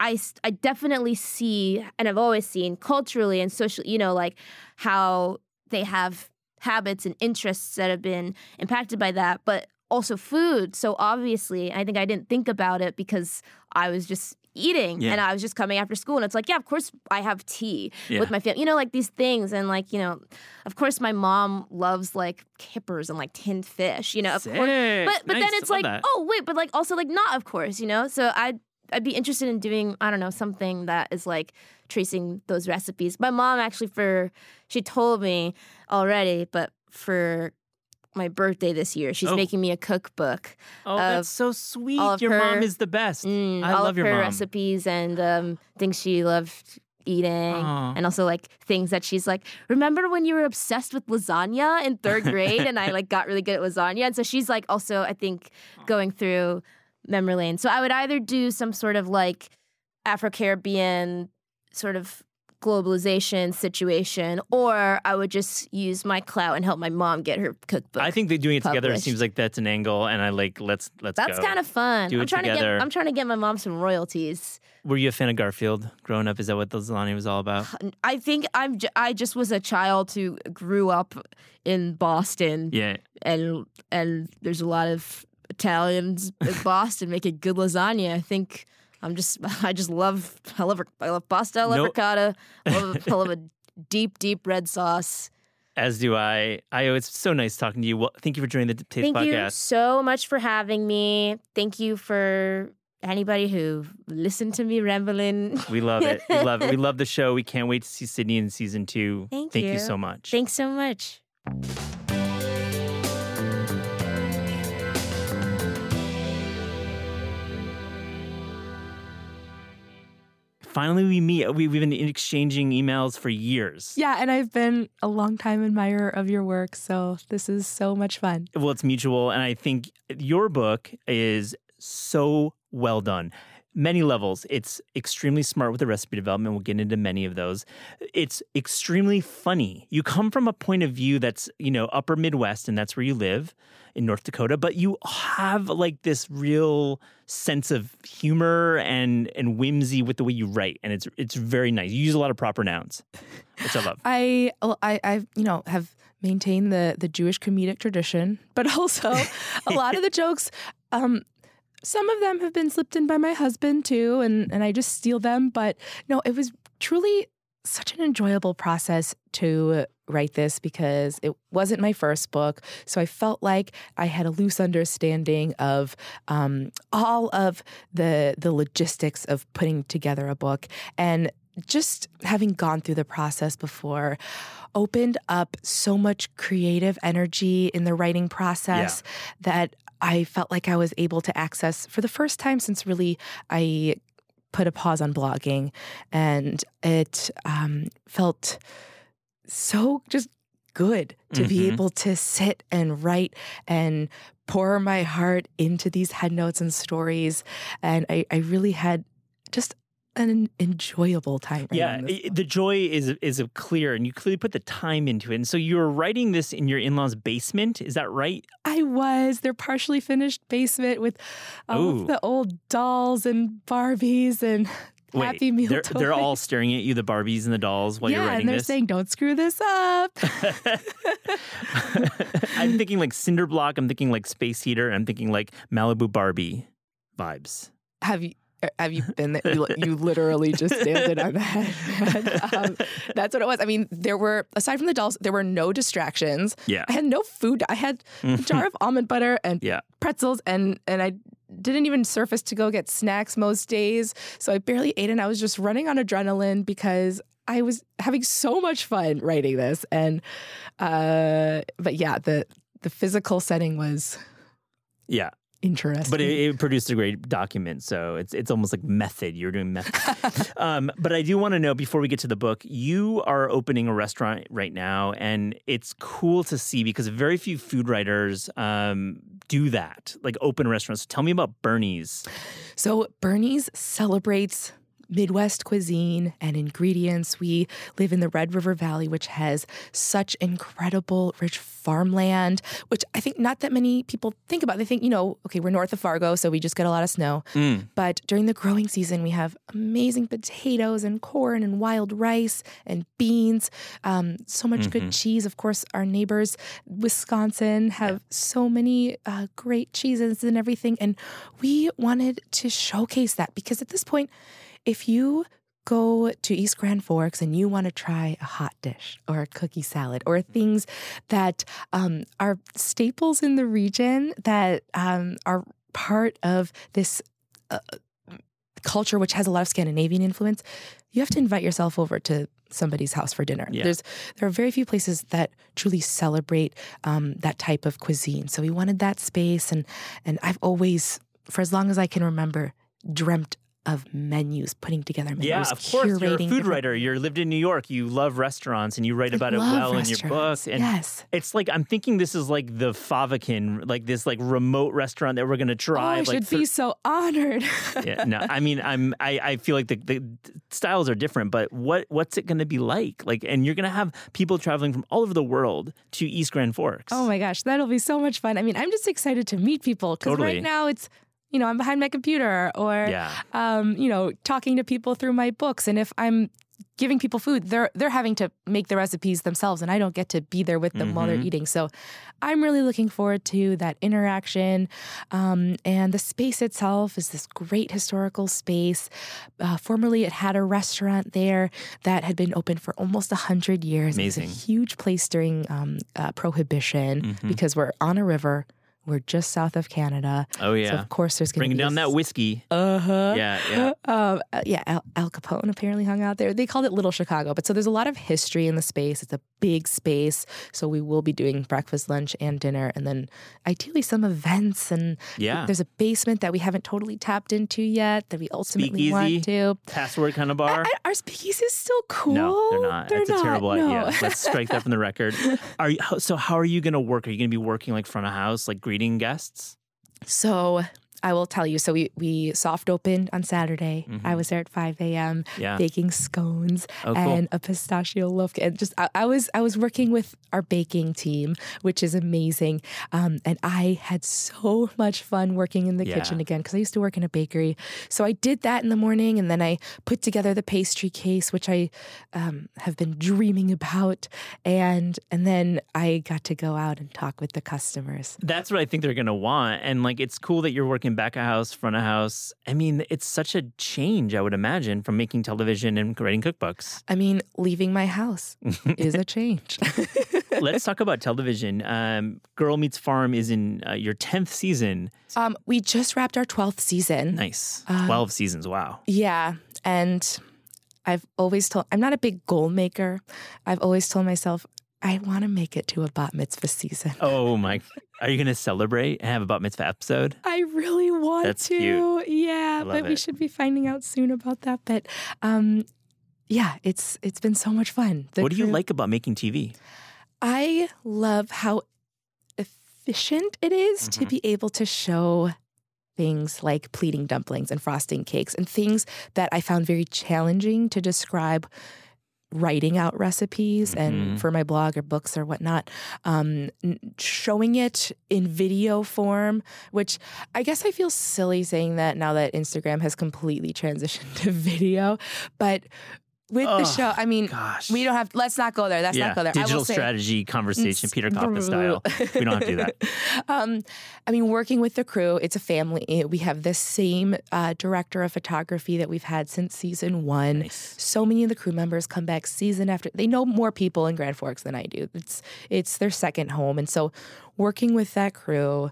[SPEAKER 1] I, I definitely see, and I've always seen culturally and socially, you know, like how they have habits and interests that have been impacted by that, but also food. So obviously, I think I didn't think about it because I was just eating
[SPEAKER 2] Yeah.
[SPEAKER 1] and I was just coming after school. And it's like, yeah, of course I have tea
[SPEAKER 2] Yeah.
[SPEAKER 1] with my family, you know, like these things. And like, you know, of course my mom loves like kippers and like tinned fish, you know, of course. But but
[SPEAKER 2] Nice.
[SPEAKER 1] then it's like,
[SPEAKER 2] that.
[SPEAKER 1] oh wait, but like also like not of course, you know. So I'd I'd be interested in doing I don't know something that is like tracing those recipes. My mom actually for she told me already, but for my birthday this year, she's
[SPEAKER 2] Oh.
[SPEAKER 1] making me a cookbook.
[SPEAKER 2] Oh, that's so sweet. Your mom is the best.
[SPEAKER 1] Mm,
[SPEAKER 2] I
[SPEAKER 1] all
[SPEAKER 2] love
[SPEAKER 1] of
[SPEAKER 2] your
[SPEAKER 1] her
[SPEAKER 2] mom.
[SPEAKER 1] recipes and um, things she loved eating
[SPEAKER 2] Aw.
[SPEAKER 1] and also like things that she's like remember when you were obsessed with lasagna in third [LAUGHS] grade and i like got really good at lasagna and so she's like also i think going through memory lane so i would either do some sort of like afro-caribbean sort of globalization situation or i would just use my clout and help my mom get her cookbook
[SPEAKER 2] I think they're doing it together. It seems like that's an angle, and I like let's let's
[SPEAKER 1] that's kind of fun
[SPEAKER 2] Do
[SPEAKER 1] i'm
[SPEAKER 2] it
[SPEAKER 1] trying to
[SPEAKER 2] together.
[SPEAKER 1] get i'm trying to get my mom some royalties
[SPEAKER 2] Were you a fan of Garfield growing up? Is that what the lasagna was all about?
[SPEAKER 1] I think I'm. j- I just was a child who grew up in Boston,
[SPEAKER 2] Yeah.
[SPEAKER 1] and and there's a lot of Italians in Boston making good lasagna. I think I'm just. [LAUGHS] I just love. I love. I love pasta. I love
[SPEAKER 2] No-
[SPEAKER 1] ricotta. I love, I love a deep, deep red sauce.
[SPEAKER 2] As do I. I. It's so nice talking to you. Well, thank you for joining the Taste Podcast.
[SPEAKER 1] Thank you so much for having me. Thank you for anybody who listened to me rambling.
[SPEAKER 2] We love it. We love it. We [LAUGHS] love the show. We can't wait to see Sydney in season two.
[SPEAKER 1] Thank
[SPEAKER 2] you.
[SPEAKER 1] you.
[SPEAKER 2] so much.
[SPEAKER 1] Thanks so much.
[SPEAKER 2] Finally, we meet. We, we've been exchanging emails for years.
[SPEAKER 4] Yeah, and I've been a long time admirer of your work, so this is so much fun.
[SPEAKER 2] Well, it's mutual. And I think your book is so well done. Many levels. It's extremely smart with the recipe development. We'll get into many of those. It's extremely funny. You come from a point of view that's, you know, upper Midwest, and that's where you live in North Dakota, but you have like this real sense of humor and and whimsy with the way you write. And it's it's very nice. You use a lot of proper nouns, which I love.
[SPEAKER 4] I, I, I, you know, have maintained the the Jewish comedic tradition, but also [LAUGHS] a lot of the jokes. Um, some of them have been slipped in by my husband too, and and I just steal them. But no, it was truly such an enjoyable process to write this because it wasn't my first book. So I felt like I had a loose understanding of um, all of the the logistics of putting together a book and just having gone through the process before opened up so much creative energy in the writing process that I felt like I was able to access for the first time since really I put a pause on blogging, and it um, felt so just good to be
[SPEAKER 2] Mhm.
[SPEAKER 4] able to sit and write and pour my heart into these head notes and stories. And I, I really had just an enjoyable time.
[SPEAKER 2] Yeah,
[SPEAKER 4] this
[SPEAKER 2] i- the joy is is clear, and you clearly put the time into it. And so you were writing this in your in law's basement. Is that right?
[SPEAKER 4] I was their partially finished basement with all of the old dolls and Barbies and Happy Meal
[SPEAKER 2] they're,
[SPEAKER 4] toys.
[SPEAKER 2] they're all staring at you, the Barbies and the dolls, while
[SPEAKER 4] yeah,
[SPEAKER 2] you're writing
[SPEAKER 4] and they're
[SPEAKER 2] this.
[SPEAKER 4] saying, "Don't screw this up." [LAUGHS] [LAUGHS]
[SPEAKER 2] I'm thinking like cinder block. I'm thinking like space heater. I'm thinking like Malibu Barbie vibes.
[SPEAKER 4] have you? Have you been there? You, you literally just it on that. [LAUGHS] um, that's what it was. I mean, there were aside from the dolls, there were no distractions.
[SPEAKER 2] Yeah.
[SPEAKER 4] I had no food. I had a [LAUGHS] jar of almond butter and
[SPEAKER 2] Yeah.
[SPEAKER 4] pretzels, and and I didn't even surface to go get snacks most days. So I barely ate, and I was just running on adrenaline because I was having so much fun writing this. And uh, but yeah, the the physical setting was
[SPEAKER 2] Yeah.
[SPEAKER 4] Interesting.
[SPEAKER 2] But it, it produced a great document, so it's it's almost like method. You're doing method. [LAUGHS] um, but I do want to know before we get to the book, you are opening a restaurant right now, and it's cool to see because very few food writers um, do that, like open restaurants. Tell me about Bernie's.
[SPEAKER 4] So Bernie's celebrates Midwest cuisine and ingredients. We live in the Red River Valley, which has such incredible, rich farmland, which I think not that many people think about. They think, you know, okay, we're north of Fargo, so we just get a lot of snow.
[SPEAKER 2] Mm.
[SPEAKER 4] But during the growing season, we have amazing potatoes and corn and wild rice and beans. Um, so much good cheese. Of course, our neighbors, Wisconsin, have so many uh, great cheeses and everything. And we wanted to showcase that because at this point, if you go to East Grand Forks and you want to try a hot dish or a cookie salad or things that um, are staples in the region that um, are part of this uh, culture, which has a lot of Scandinavian influence, you have to invite yourself over to somebody's house for dinner.
[SPEAKER 2] Yeah.
[SPEAKER 4] There's there are very few places that truly celebrate um, that type of cuisine. So we wanted that space, and and I've always, for as long as I can remember, dreamt of menus, putting together menus,
[SPEAKER 2] Yeah, of course. You're a food
[SPEAKER 4] different-
[SPEAKER 2] writer. You lived in New York. You love restaurants, and you write
[SPEAKER 4] I
[SPEAKER 2] about it well in your book. And
[SPEAKER 4] yes.
[SPEAKER 2] it's like I'm thinking this is like the Fäviken, like this like remote restaurant that we're gonna
[SPEAKER 4] Oh,
[SPEAKER 2] try.
[SPEAKER 4] I
[SPEAKER 2] like
[SPEAKER 4] should be so honored. [LAUGHS]
[SPEAKER 2] yeah, no, [LAUGHS] I mean, I'm, I, I feel like the, the styles are different, but what, what's it going to be like? Like, and you're going to have people traveling from all over the world to East Grand Forks.
[SPEAKER 4] Oh my gosh, that'll be so much fun. I mean, I'm just excited to meet people because
[SPEAKER 2] Totally.
[SPEAKER 4] right now it's, you know, I'm behind my computer or,
[SPEAKER 2] Yeah.
[SPEAKER 4] um, you know, talking to people through my books. And if I'm giving people food, they're they're having to make the recipes themselves, and I don't get to be there with them while they're
[SPEAKER 2] Mhm.
[SPEAKER 4] eating. So, I'm really looking forward to that interaction. Um, and the space itself is this great historical space. Uh, formerly, it had a restaurant there that had been open for almost hundred years. It was a huge place during um, uh, Prohibition
[SPEAKER 2] Mhm.
[SPEAKER 4] because we're on a river. We're just south of Canada.
[SPEAKER 2] Oh,
[SPEAKER 4] So
[SPEAKER 2] yeah.
[SPEAKER 4] of course there's going to
[SPEAKER 2] Bringing
[SPEAKER 4] be
[SPEAKER 2] down that whiskey.
[SPEAKER 4] Uh huh.
[SPEAKER 2] Yeah, yeah. [GASPS]
[SPEAKER 4] Um, uh, yeah, Al, Al Capone apparently hung out there. They called it Little Chicago, but so there's a lot of history in the space. It's a big space, so we will be doing breakfast, lunch, and dinner, and then ideally some events. And
[SPEAKER 2] Yeah.
[SPEAKER 4] there's a basement that we haven't totally tapped into yet that we ultimately
[SPEAKER 2] Speakeasy?
[SPEAKER 4] want to.
[SPEAKER 2] Password kind of bar.
[SPEAKER 4] I, our speakeasy is still cool.
[SPEAKER 2] No, they're not.
[SPEAKER 4] They're
[SPEAKER 2] That's
[SPEAKER 4] not,
[SPEAKER 2] a terrible
[SPEAKER 4] no.
[SPEAKER 2] idea. Let's strike that from the record. [LAUGHS] Are you, so? How are you going to work? Are you going to be working like front of house, like greeting guests?
[SPEAKER 4] So I will tell you. So we we soft opened on Saturday.
[SPEAKER 2] Mhm.
[SPEAKER 4] I was there at 5 a.m.
[SPEAKER 2] Yeah.
[SPEAKER 4] baking scones
[SPEAKER 2] Oh, cool.
[SPEAKER 4] and a pistachio loaf. And just I, I was I was working with our baking team, which is amazing. Um, and I had so much fun working in the
[SPEAKER 2] Yeah.
[SPEAKER 4] kitchen again because I used to work in a bakery. So I did that in the morning, and then I put together the pastry case, which I um, have been dreaming about. And and then I got to go out and talk with the customers.
[SPEAKER 2] That's what I think they're going to want. And like, it's cool that you're working back of house, front of house. I mean, it's such a change, I would imagine, from making television and writing cookbooks.
[SPEAKER 4] I mean, leaving my house is a change. [LAUGHS]
[SPEAKER 2] Let's talk about television. Um, Girl Meets Farm is in uh, your 10th season.
[SPEAKER 4] um, we just wrapped our 12th season.
[SPEAKER 2] Nice.
[SPEAKER 4] Um,
[SPEAKER 2] 12 seasons. Wow.
[SPEAKER 4] Yeah. And I've always told, I'm not a big goal maker. I've always told myself, I want to make it to a bat mitzvah season. [LAUGHS]
[SPEAKER 2] Oh my! Are you going to celebrate and have a bat mitzvah episode?
[SPEAKER 4] I really want
[SPEAKER 2] That's
[SPEAKER 4] to.
[SPEAKER 2] cute.
[SPEAKER 4] Yeah, but we should be finding out soon about that. But um, yeah, it's it's been so much fun. The
[SPEAKER 2] what do you
[SPEAKER 4] crew-
[SPEAKER 2] like about making TV?
[SPEAKER 4] I love how efficient it is to
[SPEAKER 2] Mhm.
[SPEAKER 4] be able to show things like pleating dumplings and frosting cakes and things that I found very challenging to describe writing out recipes
[SPEAKER 2] Mhm.
[SPEAKER 4] and for my blog or books or whatnot um, showing it in video form which i guess i feel silly saying that now that instagram has completely transitioned [LAUGHS] to video but with the show i mean
[SPEAKER 2] Gosh,
[SPEAKER 4] we don't have let's not go there let's
[SPEAKER 2] yeah,
[SPEAKER 4] not go there I will
[SPEAKER 2] digital
[SPEAKER 4] say-
[SPEAKER 2] strategy conversation, Peter [LAUGHS] Koppa style. We don't have to do that. [LAUGHS]
[SPEAKER 4] um, I mean, working with the crew, it's a family. We have the same uh, director of photography that we've had since season one.
[SPEAKER 2] Nice.
[SPEAKER 4] So many of the crew members come back season after. They know more people in Grand Forks than I do. It's it's their second home, and so working with that crew.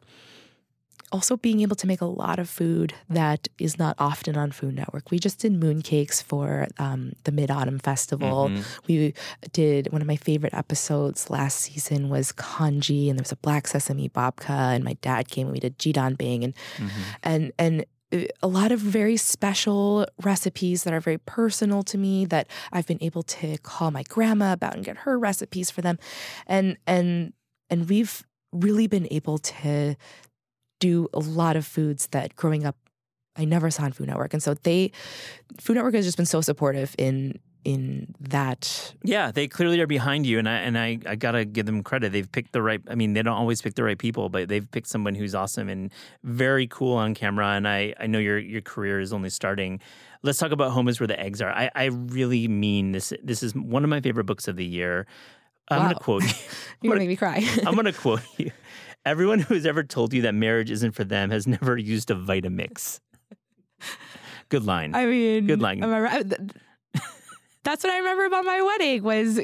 [SPEAKER 4] Also, being able to make a lot of food that is not often on Food Network. We just did mooncakes for um, the Mid Autumn Festival.
[SPEAKER 2] Mhm.
[SPEAKER 4] We did one of my favorite episodes last season was congee, and there was a black sesame babka, and my dad came and we did jidon bing, and
[SPEAKER 2] Mhm.
[SPEAKER 4] and and uh, a lot of very special recipes that are very personal to me that I've been able to call my grandma about and get her recipes for them, and and and we've really been able to do a lot of foods that growing up I never saw on Food Network, and so they Food Network has just been so supportive in in that
[SPEAKER 2] Yeah, they clearly are behind you, and I and I, I gotta give them credit. They've picked the right. I mean, they don't always pick the right people, but they've picked someone who's awesome and very cool on camera. And I, I know your your career is only starting. Let's talk about Home is where the eggs are. I, I really mean this. This is one of my favorite books of the year. I'm gonna quote [LAUGHS] you.
[SPEAKER 4] You're gonna make me cry.
[SPEAKER 2] I'm gonna quote you. Everyone who has ever told you that marriage isn't for them has [LAUGHS] never used a Vitamix. Good line.
[SPEAKER 4] I mean,
[SPEAKER 2] Good line.
[SPEAKER 4] right? Th- That's what I remember about my wedding was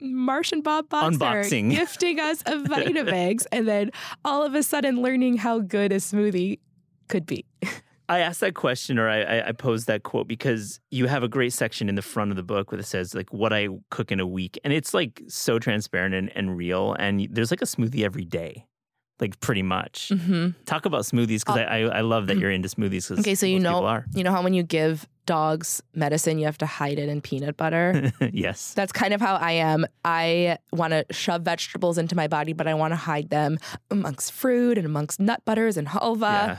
[SPEAKER 4] Marsh and Bob Boxer
[SPEAKER 2] Unboxing.
[SPEAKER 4] gifting us a [LAUGHS] Vitamix, and then all of a sudden learning how good a smoothie could be.
[SPEAKER 2] I asked that question or I, I, I posed that quote because you have a great section in the front of the book where it says like what I cook in a week. And it's like so transparent and, and real. And there's like a smoothie every day, like pretty much.
[SPEAKER 4] Mm-hmm.
[SPEAKER 2] Talk about smoothies because I, I, I love that you're into smoothies. 'cause
[SPEAKER 4] Okay, so you know, you know how when you give dogs medicine, you have to hide it in peanut butter. [LAUGHS]
[SPEAKER 2] yes.
[SPEAKER 4] That's kind of how I am. I want to shove vegetables into my body, but I want to hide them amongst fruit and amongst nut butters and halva.
[SPEAKER 2] yeah.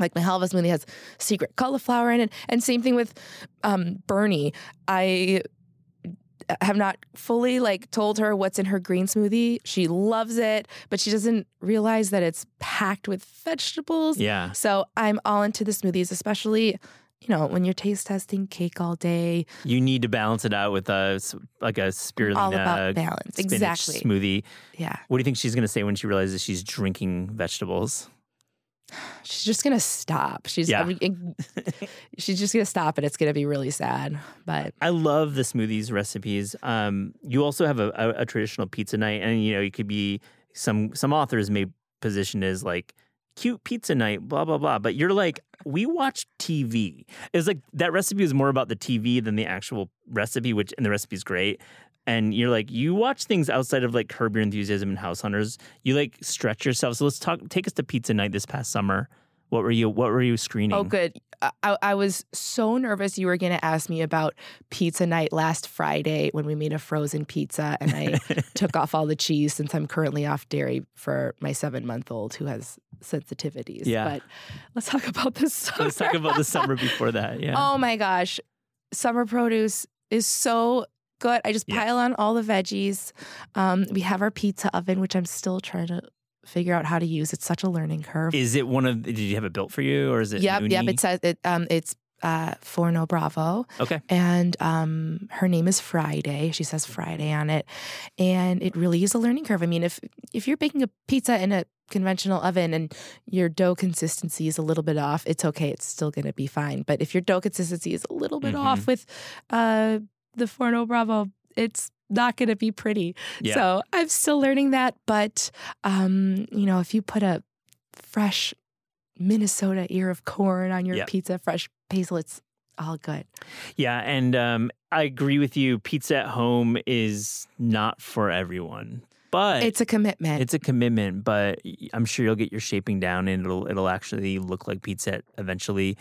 [SPEAKER 4] Like my halva smoothie has secret cauliflower in it. And same thing with um, Bernie. I have not fully like told her what's in her green smoothie. She loves it, but she doesn't realize that it's packed with vegetables.
[SPEAKER 2] Yeah.
[SPEAKER 4] So I'm all into the smoothies, especially, you know, when you're taste testing cake all day.
[SPEAKER 2] You need to balance it out with a like a spirulina
[SPEAKER 4] all about balance. Exactly.
[SPEAKER 2] smoothie.
[SPEAKER 4] Yeah.
[SPEAKER 2] What do you think she's going to say when she realizes she's drinking vegetables?
[SPEAKER 4] She's just gonna stop. She's
[SPEAKER 2] Yeah.
[SPEAKER 4] I mean, [LAUGHS] she's just gonna stop and it's gonna be really sad. But
[SPEAKER 2] I love the smoothies recipes. Um, you also have a, a, a traditional pizza night, and you know it could be some some authors may position it as like cute pizza night, blah blah blah. But you're like, we watch TV. It's like that recipe is more about the TV than the actual recipe, which and the recipe's great. And you're like, you watch things outside of like Curb Your Enthusiasm and House Hunters. You like stretch yourself. So let's talk. Take us to pizza night this past summer. What were you? What were you screening?
[SPEAKER 4] oh, good. I, I was so nervous you were gonna ask me about pizza night last Friday when we made a frozen pizza and I [LAUGHS] took off all the cheese since I'm currently off dairy for my seven month old who has sensitivities.
[SPEAKER 2] Yeah.
[SPEAKER 4] But let's talk about this.
[SPEAKER 2] Let's talk about the summer [LAUGHS] before that. Yeah.
[SPEAKER 4] Oh my gosh. Summer produce is so good. I just
[SPEAKER 2] Yeah.
[SPEAKER 4] pile on all the veggies. Um, we have our pizza oven, which I'm still trying to figure out how to use. It's such a learning curve.
[SPEAKER 2] Is it one of? Did you have it built for you, or is it?
[SPEAKER 4] yep, yep. It says it. Um, it's uh, Forno Bravo,
[SPEAKER 2] okay.
[SPEAKER 4] and um, her name is Friday. She says Friday on it, and it really is a learning curve. I mean, if if you're baking a pizza in a conventional oven and your dough consistency is a little bit off, it's okay. It's still going to be fine. But if your dough consistency is a little bit
[SPEAKER 2] Mhm.
[SPEAKER 4] off with uh, the Forno Bravo, it's not going to be pretty.
[SPEAKER 2] Yeah.
[SPEAKER 4] So I'm still learning that. But, um, you know, if you put a fresh Minnesota ear of corn on your
[SPEAKER 2] Yep.
[SPEAKER 4] pizza, fresh basil, it's all good.
[SPEAKER 2] Yeah, and um, I agree with you. Pizza at home is not for everyone, but
[SPEAKER 4] It's a commitment.
[SPEAKER 2] it's a commitment. But I'm sure you'll get your shaping down, and it'll it'll actually look like pizza eventually.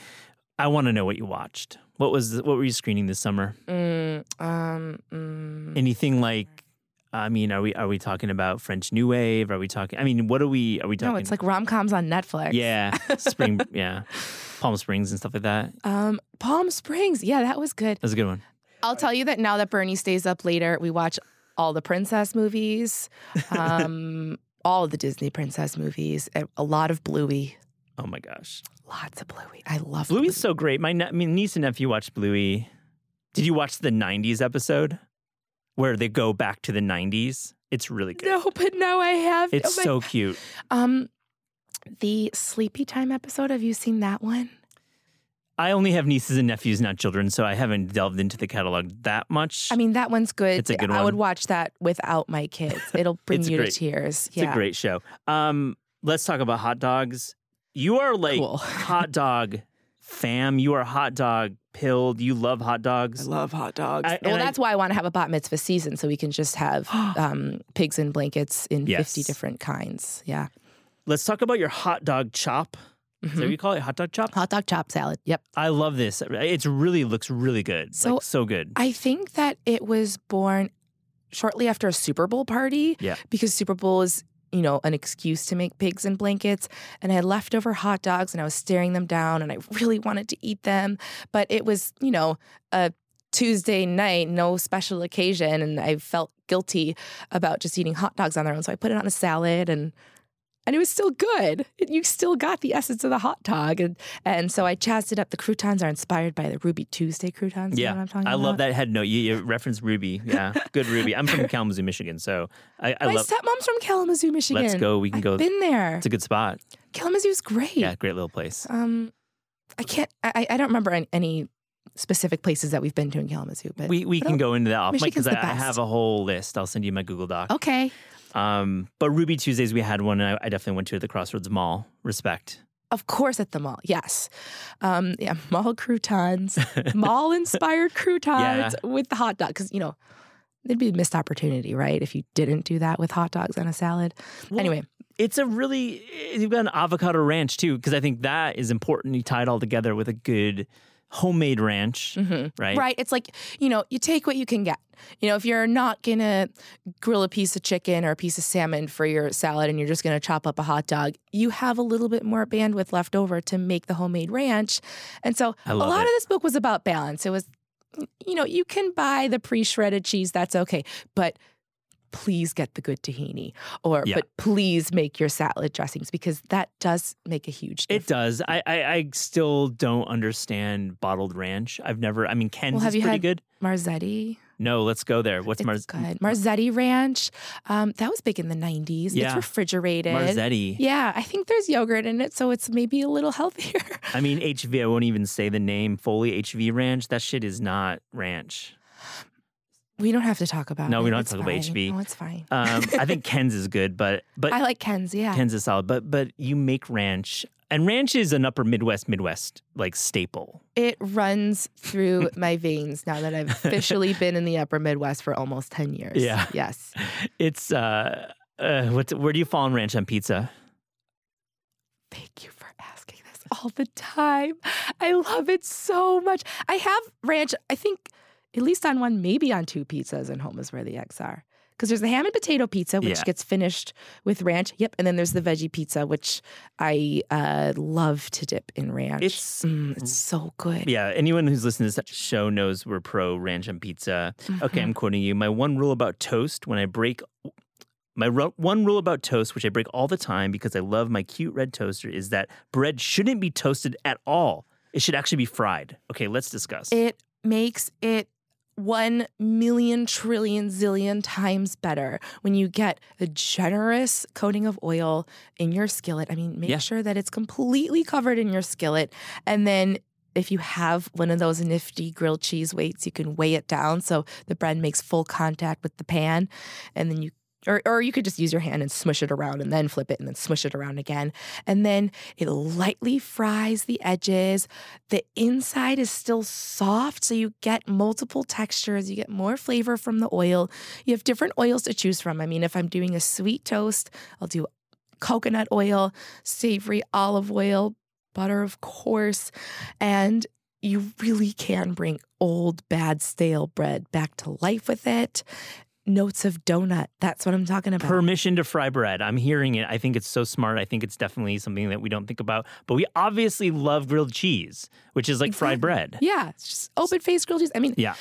[SPEAKER 2] I want to know what you watched. What was what were you screening this summer?
[SPEAKER 4] Mm, um, mm.
[SPEAKER 2] Anything like? I mean, are we are we talking about French New Wave? Are we talking? I mean, what are we? Are we talking?
[SPEAKER 4] no, it's like rom coms on Netflix.
[SPEAKER 2] yeah, spring, [LAUGHS] yeah, Palm Springs and stuff like that.
[SPEAKER 4] Um, Palm Springs. Yeah, that was good.
[SPEAKER 2] That's a good one.
[SPEAKER 4] I'll tell you that now that Bernie stays up later, we watch all the princess movies, [LAUGHS] um, all the Disney princess movies, a lot of Bluey.
[SPEAKER 2] Oh my gosh,
[SPEAKER 4] Lots of Bluey. I love
[SPEAKER 2] Bluey's so great. My ne- I mean, niece and nephew watched Bluey. Did you watch the '90s episode where they go back to the '90s? It's really good.
[SPEAKER 4] No, but now I have.
[SPEAKER 2] It's
[SPEAKER 4] oh
[SPEAKER 2] so cute.
[SPEAKER 4] Um, the Sleepy Time episode. Have you seen that one?
[SPEAKER 2] I only have nieces and nephews, not children, so I haven't delved into the catalog that much.
[SPEAKER 4] I mean, that one's good.
[SPEAKER 2] It's a good one.
[SPEAKER 4] I would watch that without my kids. It'll [LAUGHS] bring you
[SPEAKER 2] great.
[SPEAKER 4] to tears.
[SPEAKER 2] it's
[SPEAKER 4] yeah.
[SPEAKER 2] a great show. Um, let's talk about hot dogs. You are like
[SPEAKER 4] Cool.
[SPEAKER 2] hot [LAUGHS] dog fam. You are hot dog pilled. You love hot dogs.
[SPEAKER 4] I love hot dogs.
[SPEAKER 2] I-
[SPEAKER 4] well,
[SPEAKER 2] and I-
[SPEAKER 4] that's why I want to have a bat mitzvah season so we can just have [GASPS] um, pigs in blankets in
[SPEAKER 2] Yes.
[SPEAKER 4] 50 different kinds. Yeah.
[SPEAKER 2] Let's talk about your hot dog chop. Is that what
[SPEAKER 4] Mhm.
[SPEAKER 2] you call it? Hot dog chop?
[SPEAKER 4] Hot dog chop salad. Yep.
[SPEAKER 2] I love this. It's really looks really good.
[SPEAKER 4] So-
[SPEAKER 2] like, so good.
[SPEAKER 4] I think that it was born shortly after a Super Bowl party.
[SPEAKER 2] Yeah.
[SPEAKER 4] Because Super Bowl is, you know, an excuse to make pigs in blankets. And I had leftover hot dogs and I was staring them down and I [LAUGHS] really wanted to eat them. But it was, you know, a Tuesday night, no special occasion. And I felt guilty about just eating hot dogs on their own. So I put it on a salad and and it was still good. You still got the essence of the hot dog. And, and so I jazzed it up. The croutons are inspired by the Ruby Tuesday croutons.
[SPEAKER 2] Yeah,
[SPEAKER 4] what I'm talking
[SPEAKER 2] I
[SPEAKER 4] about?
[SPEAKER 2] love that head note. You, you referenced Ruby. Yeah, good Ruby. I'm from [LAUGHS] Kalamazoo, Michigan, so I, I
[SPEAKER 4] My
[SPEAKER 2] love.
[SPEAKER 4] stepmom's from Kalamazoo, Michigan.
[SPEAKER 2] Let's go. We can
[SPEAKER 4] I've
[SPEAKER 2] go.
[SPEAKER 4] Been there.
[SPEAKER 2] It's a good spot.
[SPEAKER 4] Kalamazoo's great.
[SPEAKER 2] Yeah, great little place.
[SPEAKER 4] Um, I can't. I, I don't remember any, specific places that we've been to in Kalamazoo, but
[SPEAKER 2] We we can go into that off because I, I have a whole list. I'll send you my Google Doc.
[SPEAKER 4] okay.
[SPEAKER 2] Um, but Ruby Tuesdays we had one, and I, I definitely went to at the Crossroads Mall. Respect.
[SPEAKER 4] Of course, at the mall. Yes. Um, yeah, [LAUGHS] mall croutons, mall inspired croutons with the hot dog. Because, you know, it'd be a missed opportunity, right? If you didn't do that with hot dogs and a salad.
[SPEAKER 2] Well,
[SPEAKER 4] anyway,
[SPEAKER 2] It's a really you've got an avocado ranch too because I think that is important. You tie it all together with a good homemade ranch,
[SPEAKER 4] mhm.
[SPEAKER 2] right?
[SPEAKER 4] right. It's like, you know, you take what you can get. You know, if you're not going to grill a piece of chicken or a piece of salmon for your salad and you're just going to chop up a hot dog, you have a little bit more bandwidth left over to make the homemade ranch. And so a lot
[SPEAKER 2] it.
[SPEAKER 4] of this book was about balance. It was, you know, you can buy the pre shredded cheese, that's okay. But please get the good tahini or
[SPEAKER 2] Yeah.
[SPEAKER 4] but please make your salad dressings because that does make a huge difference.
[SPEAKER 2] It does. I, I I still don't understand bottled ranch. I've never. I mean, Ken's
[SPEAKER 4] Well, have
[SPEAKER 2] is
[SPEAKER 4] you
[SPEAKER 2] pretty
[SPEAKER 4] had
[SPEAKER 2] good.
[SPEAKER 4] Marzetti.
[SPEAKER 2] No, let's go there. What's
[SPEAKER 4] good. Marzetti Ranch. Um, that was big in the 90s.
[SPEAKER 2] Yeah.
[SPEAKER 4] It's refrigerated.
[SPEAKER 2] Marzetti?
[SPEAKER 4] Yeah, I think there's yogurt in it, so it's maybe a little healthier.
[SPEAKER 2] I mean, HV. I won't even say the name fully. HV Ranch. That shit is not ranch.
[SPEAKER 4] We don't have to talk about
[SPEAKER 2] No,
[SPEAKER 4] it.
[SPEAKER 2] we don't have to talk about. HB.
[SPEAKER 4] No, it's fine.
[SPEAKER 2] Um, I think [LAUGHS] Ken's is good, but but
[SPEAKER 4] I like Ken's, yeah.
[SPEAKER 2] Ken's is solid. But but you make ranch, and ranch is an Upper Midwest Midwest like staple.
[SPEAKER 4] It runs through [LAUGHS] my veins now that I've officially [LAUGHS] been in the upper Midwest for almost 10 years.
[SPEAKER 2] Yeah.
[SPEAKER 4] Yes.
[SPEAKER 2] It's uh, uh what? Where do you fall on ranch on pizza?
[SPEAKER 4] Thank you for asking this all the time. I love it so much. I have ranch, I think, at least on one, maybe on two pizzas in home is where the eggs are. Because there's the ham and potato pizza, which
[SPEAKER 2] Yeah.
[SPEAKER 4] gets finished with ranch. Yep. And then there's the veggie pizza, which I uh, love to dip in ranch.
[SPEAKER 2] It's-
[SPEAKER 4] Mm, it's so good.
[SPEAKER 2] Yeah, anyone who's listening to this show knows we're pro ranch and pizza. Okay, I'm quoting you. My one rule about toast when I break my one rule about toast, which I break all the time because I love my cute red toaster, is that bread shouldn't be toasted at all. It should actually be fried. Okay, let's discuss.
[SPEAKER 4] It makes it one million trillion zillion times better when you get a generous coating of oil in your skillet. I mean, make
[SPEAKER 2] Yeah.
[SPEAKER 4] sure that it's completely covered in your skillet. And then if you have one of those nifty grilled cheese weights, you can weigh it down so the bread makes full contact with the pan. And then you or, or you could just use your hand and smush it around and then flip it and then smush it around again. And then it lightly fries the edges. The inside is still soft, so you get multiple textures. You get more flavor from the oil. You have different oils to choose from. I mean, if I'm doing a sweet toast, I'll do coconut oil, savory olive oil, butter, of course. And you really can bring old, bad, stale bread back to life with it notes of donut. That's what I'm talking about.
[SPEAKER 2] Permission to fry bread. I'm hearing it. I think it's so smart. I think it's definitely something that we don't think about. But we obviously love grilled cheese, which is like exactly. fried bread.
[SPEAKER 4] Yeah, it's just open faced grilled cheese. I mean,
[SPEAKER 2] yeah.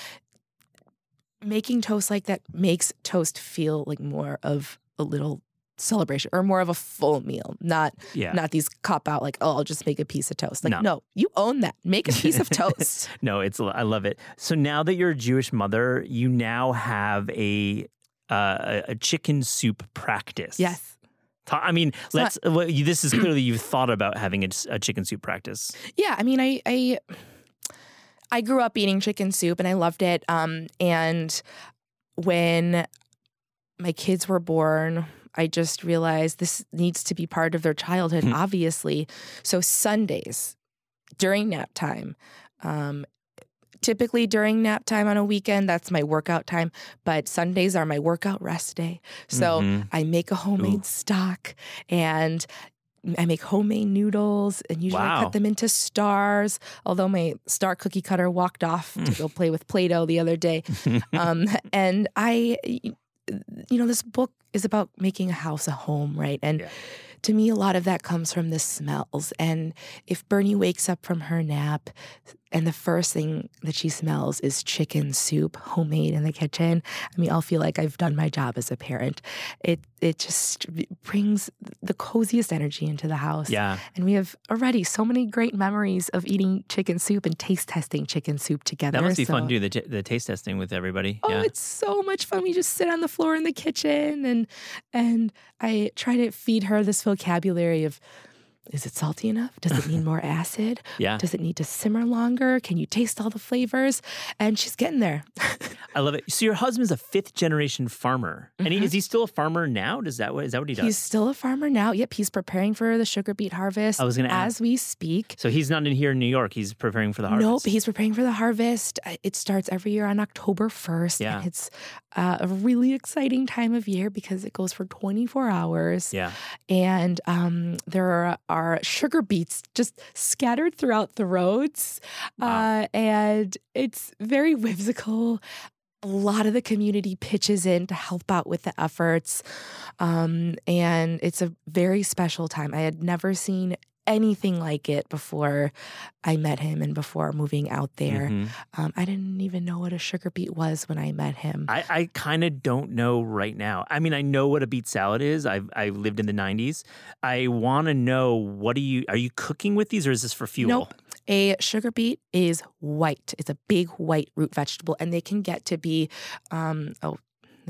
[SPEAKER 4] Making toast like that makes toast feel like more of a little celebration or more of a full meal, not yeah. not these cop out like oh I'll just make a piece of toast. Like no, no you own that. Make a piece of [LAUGHS] toast.
[SPEAKER 2] no, it's I love it. So now that you're a Jewish mother, you now have a uh, a chicken soup practice.
[SPEAKER 4] Yes.
[SPEAKER 2] I mean, it's let's. Not, well, this is clearly you've thought about having a, a chicken soup practice.
[SPEAKER 4] Yeah, I mean, I, I I grew up eating chicken soup and I loved it. Um, and when my kids were born, I just realized this needs to be part of their childhood, mm-hmm. obviously. So Sundays during nap time, um, typically during nap time on a weekend, that's my workout time. But Sundays are my workout rest day. So mm-hmm. I make a homemade Ooh. stock and I make homemade noodles and usually wow. Cut them into stars. Although my star cookie cutter walked off to go play with Play Doh the other day. [LAUGHS] um, and I, you know, this book is about making a house a home, right? And yeah. to me, a lot of that comes from the smells. And if Bernie wakes up from her nap and the first thing that she smells is chicken soup, homemade in the kitchen, I mean, I'll feel like I've done my job as a parent. It it just brings the coziest energy into the house.
[SPEAKER 2] Yeah.
[SPEAKER 4] And we have already so many great memories of eating chicken soup and taste testing chicken soup together.
[SPEAKER 2] That must be
[SPEAKER 4] so.
[SPEAKER 2] fun to do the, the taste testing with everybody.
[SPEAKER 4] Oh,
[SPEAKER 2] yeah.
[SPEAKER 4] it's so much fun. We just sit on the floor in the kitchen and and I try to feed her this vocabulary of is it salty enough? Does it need [LAUGHS] more acid?
[SPEAKER 2] Yeah.
[SPEAKER 4] Does it need to simmer longer? Can you taste all the flavors? And she's getting there.
[SPEAKER 2] I love it. So your husband's a fifth generation farmer, mm-hmm. and he, mm-hmm. is he still a farmer now? Does that what is that what he does?
[SPEAKER 4] He's still a farmer now. Yep, he's preparing for the sugar beet harvest.
[SPEAKER 2] I was going
[SPEAKER 4] to as
[SPEAKER 2] ask.
[SPEAKER 4] we speak.
[SPEAKER 2] So he's not in here in New York. He's preparing for the harvest.
[SPEAKER 4] Nope, he's preparing for the harvest. Uh, it starts every year on October first.
[SPEAKER 2] Yeah,
[SPEAKER 4] it's uh, a really exciting time of year because it goes for 24 hours.
[SPEAKER 2] Yeah,
[SPEAKER 4] and um, there are, are sugar beets just scattered throughout the roads, wow. uh, and it's very whimsical a lot of the community pitches in to help out with the efforts. Um, and it's a very special time. I had never seen anything like it before I met him and before moving out there. Mm-hmm. Um, I didn't even know what a sugar beet was when I met him.
[SPEAKER 2] I, I kind of don't know right now. I mean, I know what a beet salad is. I've I lived in the '90s. I want to know what are you are you cooking with these or is this for fuel?
[SPEAKER 4] Nope. A sugar beet is white. It's a big white root vegetable, and they can get to be, um, oh,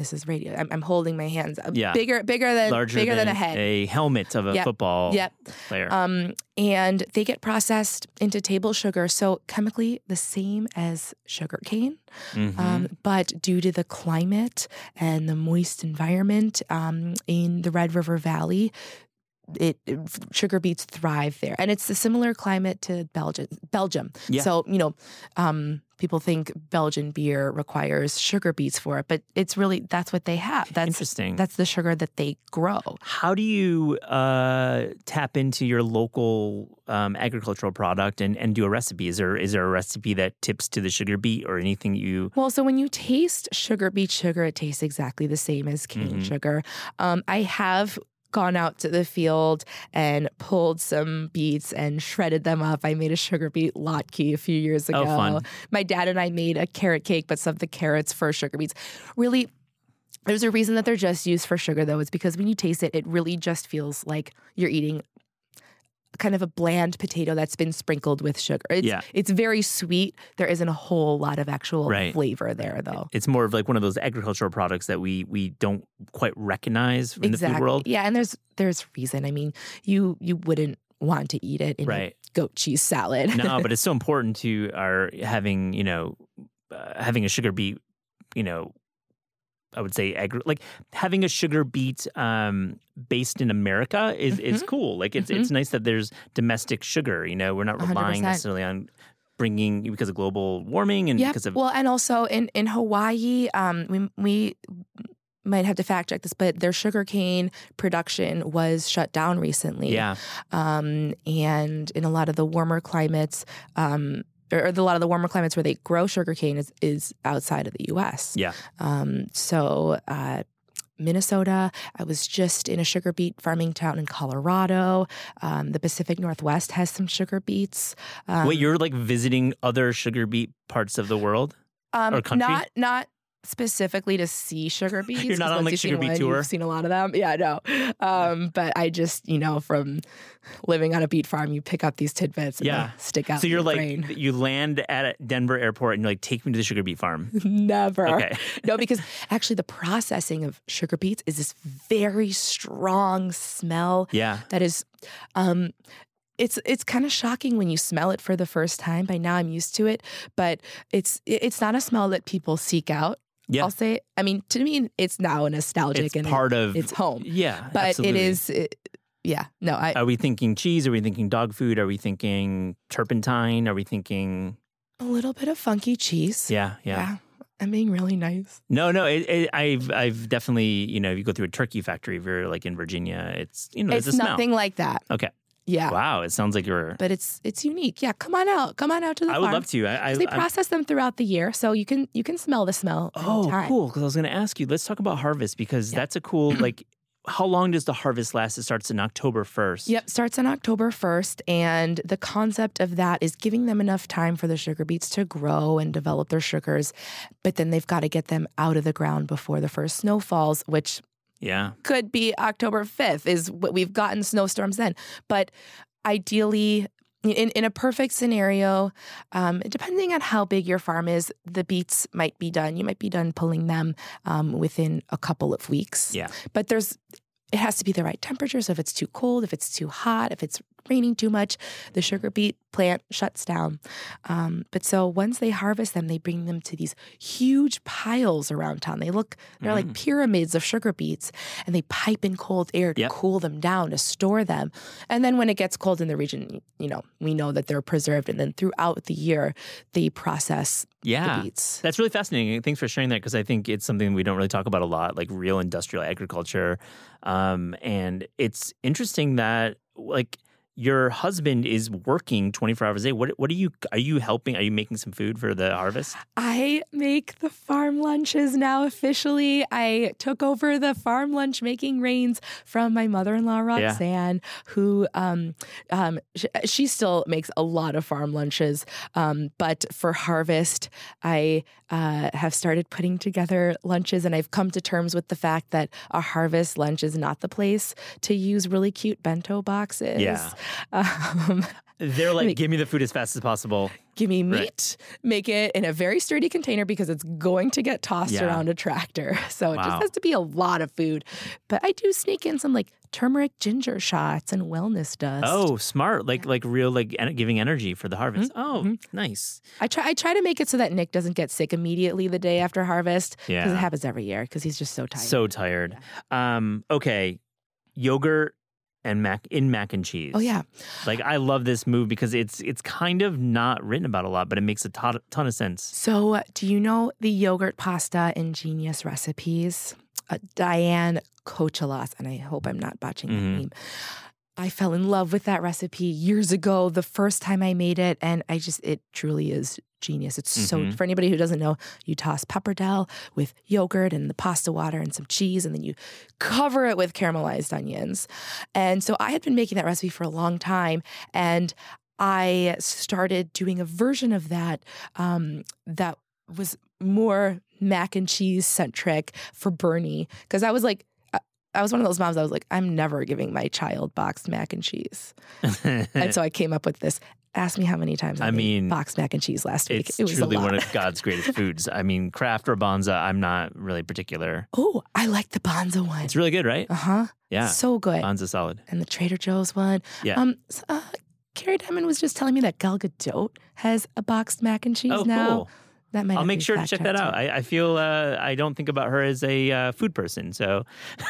[SPEAKER 4] this is radio. I'm, I'm holding my hands uh, yeah. bigger, bigger than
[SPEAKER 2] Larger
[SPEAKER 4] bigger
[SPEAKER 2] than,
[SPEAKER 4] than, a head,
[SPEAKER 2] a helmet of a
[SPEAKER 4] yep.
[SPEAKER 2] football
[SPEAKER 4] yep.
[SPEAKER 2] player.
[SPEAKER 4] Um, and they get processed into table sugar, so chemically the same as sugar cane. Mm-hmm. Um, but due to the climate and the moist environment um, in the Red River Valley, it, it, sugar beets thrive there, and it's a similar climate to Belgium. Belgium.
[SPEAKER 2] Yeah.
[SPEAKER 4] So you know, um, people think Belgian beer requires sugar beets for it, but it's really that's what they have. That's
[SPEAKER 2] interesting.
[SPEAKER 4] That's the sugar that they grow.
[SPEAKER 2] How do you uh, tap into your local um, agricultural product and, and do a recipe? Is there is there a recipe that tips to the sugar beet or anything you?
[SPEAKER 4] Well, so when you taste sugar beet sugar, it tastes exactly the same as cane mm-hmm. sugar. Um, I have gone out to the field and pulled some beets and shredded them up. I made a sugar beet latke a few years oh,
[SPEAKER 2] ago. Oh, fun.
[SPEAKER 4] My dad and I made a carrot cake, but some of the carrots for sugar beets. Really, there's a reason that they're just used for sugar, though. It's because when you taste it, it really just feels like you're eating kind of a bland potato that's been sprinkled with sugar. It's,
[SPEAKER 2] yeah.
[SPEAKER 4] it's very sweet. There isn't a whole lot of actual
[SPEAKER 2] right.
[SPEAKER 4] flavor there, though.
[SPEAKER 2] It's more of like one of those agricultural products that we we don't quite recognize in
[SPEAKER 4] exactly.
[SPEAKER 2] the food world.
[SPEAKER 4] Yeah, and there's there's reason. I mean, you you wouldn't want to eat it in
[SPEAKER 2] right.
[SPEAKER 4] goat cheese salad.
[SPEAKER 2] no, [LAUGHS] but it's so important to our having you know uh, having a sugar beet, you know, I would say agri- like having a sugar beet um, based in America is
[SPEAKER 4] Mm-hmm.
[SPEAKER 2] is cool. Like it's it's nice that there's domestic sugar. You know, we're not relying
[SPEAKER 4] 100%.
[SPEAKER 2] necessarily on bringing because of global warming and
[SPEAKER 4] Yeah.
[SPEAKER 2] because of
[SPEAKER 4] Well, and also in in Hawaii, um, we we might have to fact check this, but their sugarcane production was shut down recently.
[SPEAKER 2] yeah
[SPEAKER 4] Um, and in a lot of the warmer climates, um, or a lot of the warmer climates where they grow sugarcane is is outside of the U.S.
[SPEAKER 2] yeah
[SPEAKER 4] Um, so. Uh, Minnesota. I was just in a sugar beet farming town in Colorado. Um, the Pacific Northwest has some sugar beets. Um,
[SPEAKER 2] Wait, you're like visiting other sugar beet parts of the world?
[SPEAKER 4] Um,
[SPEAKER 2] or country?
[SPEAKER 4] Not not specifically to see sugar [LAUGHS] beets.
[SPEAKER 2] You're not on, like, sugar beet tour?
[SPEAKER 4] You've seen a lot of them. [LAUGHS] Yeah, no. Um, but I just you know from living on a beet farm, you pick up these tidbits. And
[SPEAKER 2] Yeah.
[SPEAKER 4] stick out.
[SPEAKER 2] So you're
[SPEAKER 4] your
[SPEAKER 2] like
[SPEAKER 4] brain.
[SPEAKER 2] you land at Denver airport and you're like take me to the sugar beet farm. [LAUGHS]
[SPEAKER 4] never.
[SPEAKER 2] Okay.
[SPEAKER 4] No, because actually the processing of sugar beets is this very strong smell
[SPEAKER 2] Yeah.
[SPEAKER 4] that is um it's it's kind of shocking when you smell it for the first time. By now I'm used to it, but it's it's not a smell that people seek out.
[SPEAKER 2] Yeah.
[SPEAKER 4] I'll say. I mean, to me, it's now a nostalgic
[SPEAKER 2] It's
[SPEAKER 4] and it-
[SPEAKER 2] part of
[SPEAKER 4] it's home.
[SPEAKER 2] Yeah.
[SPEAKER 4] But
[SPEAKER 2] absolutely.
[SPEAKER 4] it is, it, yeah. No, I
[SPEAKER 2] Are we thinking cheese? Are we thinking dog food? Are we thinking turpentine? Are we thinking
[SPEAKER 4] a little bit of funky cheese.
[SPEAKER 2] yeah, yeah.
[SPEAKER 4] I'm being really nice.
[SPEAKER 2] No, no. It, it, I've I've definitely you know if you go through a turkey factory, if you're like in Virginia, it's you know
[SPEAKER 4] it's
[SPEAKER 2] a smell.
[SPEAKER 4] nothing like that.
[SPEAKER 2] Okay.
[SPEAKER 4] Yeah.
[SPEAKER 2] Wow. It sounds like you're.
[SPEAKER 4] But it's it's unique. Yeah, come on out. Come on out to the
[SPEAKER 2] I would love to. I, I,
[SPEAKER 4] they
[SPEAKER 2] I'm-
[SPEAKER 4] process them throughout the year, so you can you can smell the smell.
[SPEAKER 2] Oh, cool. Because I was going to ask you, let's talk about harvest because that's a cool, like, how long does the harvest last? It starts in October 1st.
[SPEAKER 4] Yep, starts on October 1st. And the concept of that is giving them enough time for the sugar beets to grow and develop their sugars. But then they've got to get them out of the ground before the first snow falls, which
[SPEAKER 2] Yeah.
[SPEAKER 4] could be October 5th, is what we've gotten snowstorms then. But ideally, in, in a perfect scenario, um, depending on how big your farm is, the beets might be done. You might be done pulling them um, within a couple of weeks.
[SPEAKER 2] Yeah.
[SPEAKER 4] But there's, it has to be the right temperature. So if it's too cold, if it's too hot, if it's raining too much, the sugar beet plant shuts down. Um, but so once they harvest them, they bring them to these huge piles around town. They look, they're like pyramids of sugar beets, and they pipe in cold air to
[SPEAKER 2] Yep.
[SPEAKER 4] cool them down to store them. And then when it gets cold in the region, you know, we know that they're preserved. And then throughout the year, they process
[SPEAKER 2] Yeah.
[SPEAKER 4] the beets.
[SPEAKER 2] That's really fascinating. Thanks for sharing that because I think it's something we don't really talk about a lot, like real industrial agriculture. Um, and it's interesting that, like, your husband is working 24 hours a day. What what are you are you helping? Are you making some food for the harvest?
[SPEAKER 4] I make the farm lunches now officially. I took over the farm lunch making reins from my mother in law, Roxanne, who um, um, sh- she still makes a lot of farm lunches. Um, but for harvest, I uh, have started putting together lunches, and I've come to terms with the fact that a harvest lunch is not the place to use really cute bento boxes.
[SPEAKER 2] Yeah. [LAUGHS]
[SPEAKER 4] Um,
[SPEAKER 2] They're like,
[SPEAKER 4] Like-
[SPEAKER 2] give me the food as fast as possible.
[SPEAKER 4] Give me
[SPEAKER 2] Right.
[SPEAKER 4] meat, make it in a very sturdy container because it's going to get tossed
[SPEAKER 2] Yeah.
[SPEAKER 4] around a tractor. [LAUGHS] So it
[SPEAKER 2] Wow.
[SPEAKER 4] just has to be a lot of food. But I do sneak in some like turmeric ginger shots and wellness dust.
[SPEAKER 2] Oh, smart! Like like real like en- giving energy for the harvest. Oh,
[SPEAKER 4] mhm.
[SPEAKER 2] nice.
[SPEAKER 4] I try I try to make it so that Nick doesn't get sick immediately the day after harvest. Because
[SPEAKER 2] Yeah.
[SPEAKER 4] it happens every year because he's just so tired.
[SPEAKER 2] So tired. Um, okay, yogurt and mac in mac and cheese.
[SPEAKER 4] oh yeah.
[SPEAKER 2] Like I love this move because it's it's kind of not written about a lot, but it makes a ton, ton of sense.
[SPEAKER 4] So, uh, do you know the yogurt pasta ingenious recipes? Uh, Diane Kochilas, and I hope I'm not botching
[SPEAKER 2] Mhm.
[SPEAKER 4] that name. I fell in love with that recipe years ago, the first time I made it, and I just it truly is genius. It's so
[SPEAKER 2] Mhm.
[SPEAKER 4] for anybody who doesn't know, you toss pappardelle with yogurt and the pasta water and some cheese, and then you cover it with caramelized onions. And so I had been making that recipe for a long time, and I started doing a version of that um, that was more mac and cheese centric for Bernie because I was like. I- was one of those moms. I was like, I'm never giving my child boxed mac and cheese, and [LAUGHS] so I came up with this. Ask me how many times I,
[SPEAKER 2] I mean,
[SPEAKER 4] boxed mac and cheese last week.
[SPEAKER 2] it's
[SPEAKER 4] it was
[SPEAKER 2] truly one of God's greatest [LAUGHS] foods. I mean, Kraft or Banza, I'm not really particular.
[SPEAKER 4] oh, I like the Banza one.
[SPEAKER 2] It's really good, right?
[SPEAKER 4] Uh huh.
[SPEAKER 2] Yeah,
[SPEAKER 4] So good.
[SPEAKER 2] Banza solid.
[SPEAKER 4] and the Trader Joe's one.
[SPEAKER 2] Yeah.
[SPEAKER 4] Um. s- Uh, Kerry Diamond was just telling me that Gal Gadot has a boxed mac and cheese
[SPEAKER 2] Oh,
[SPEAKER 4] now.
[SPEAKER 2] cool.
[SPEAKER 4] That might
[SPEAKER 2] I'll make sure to check that out. I, I feel uh, I don't think about her as a uh, food person, so. [LAUGHS]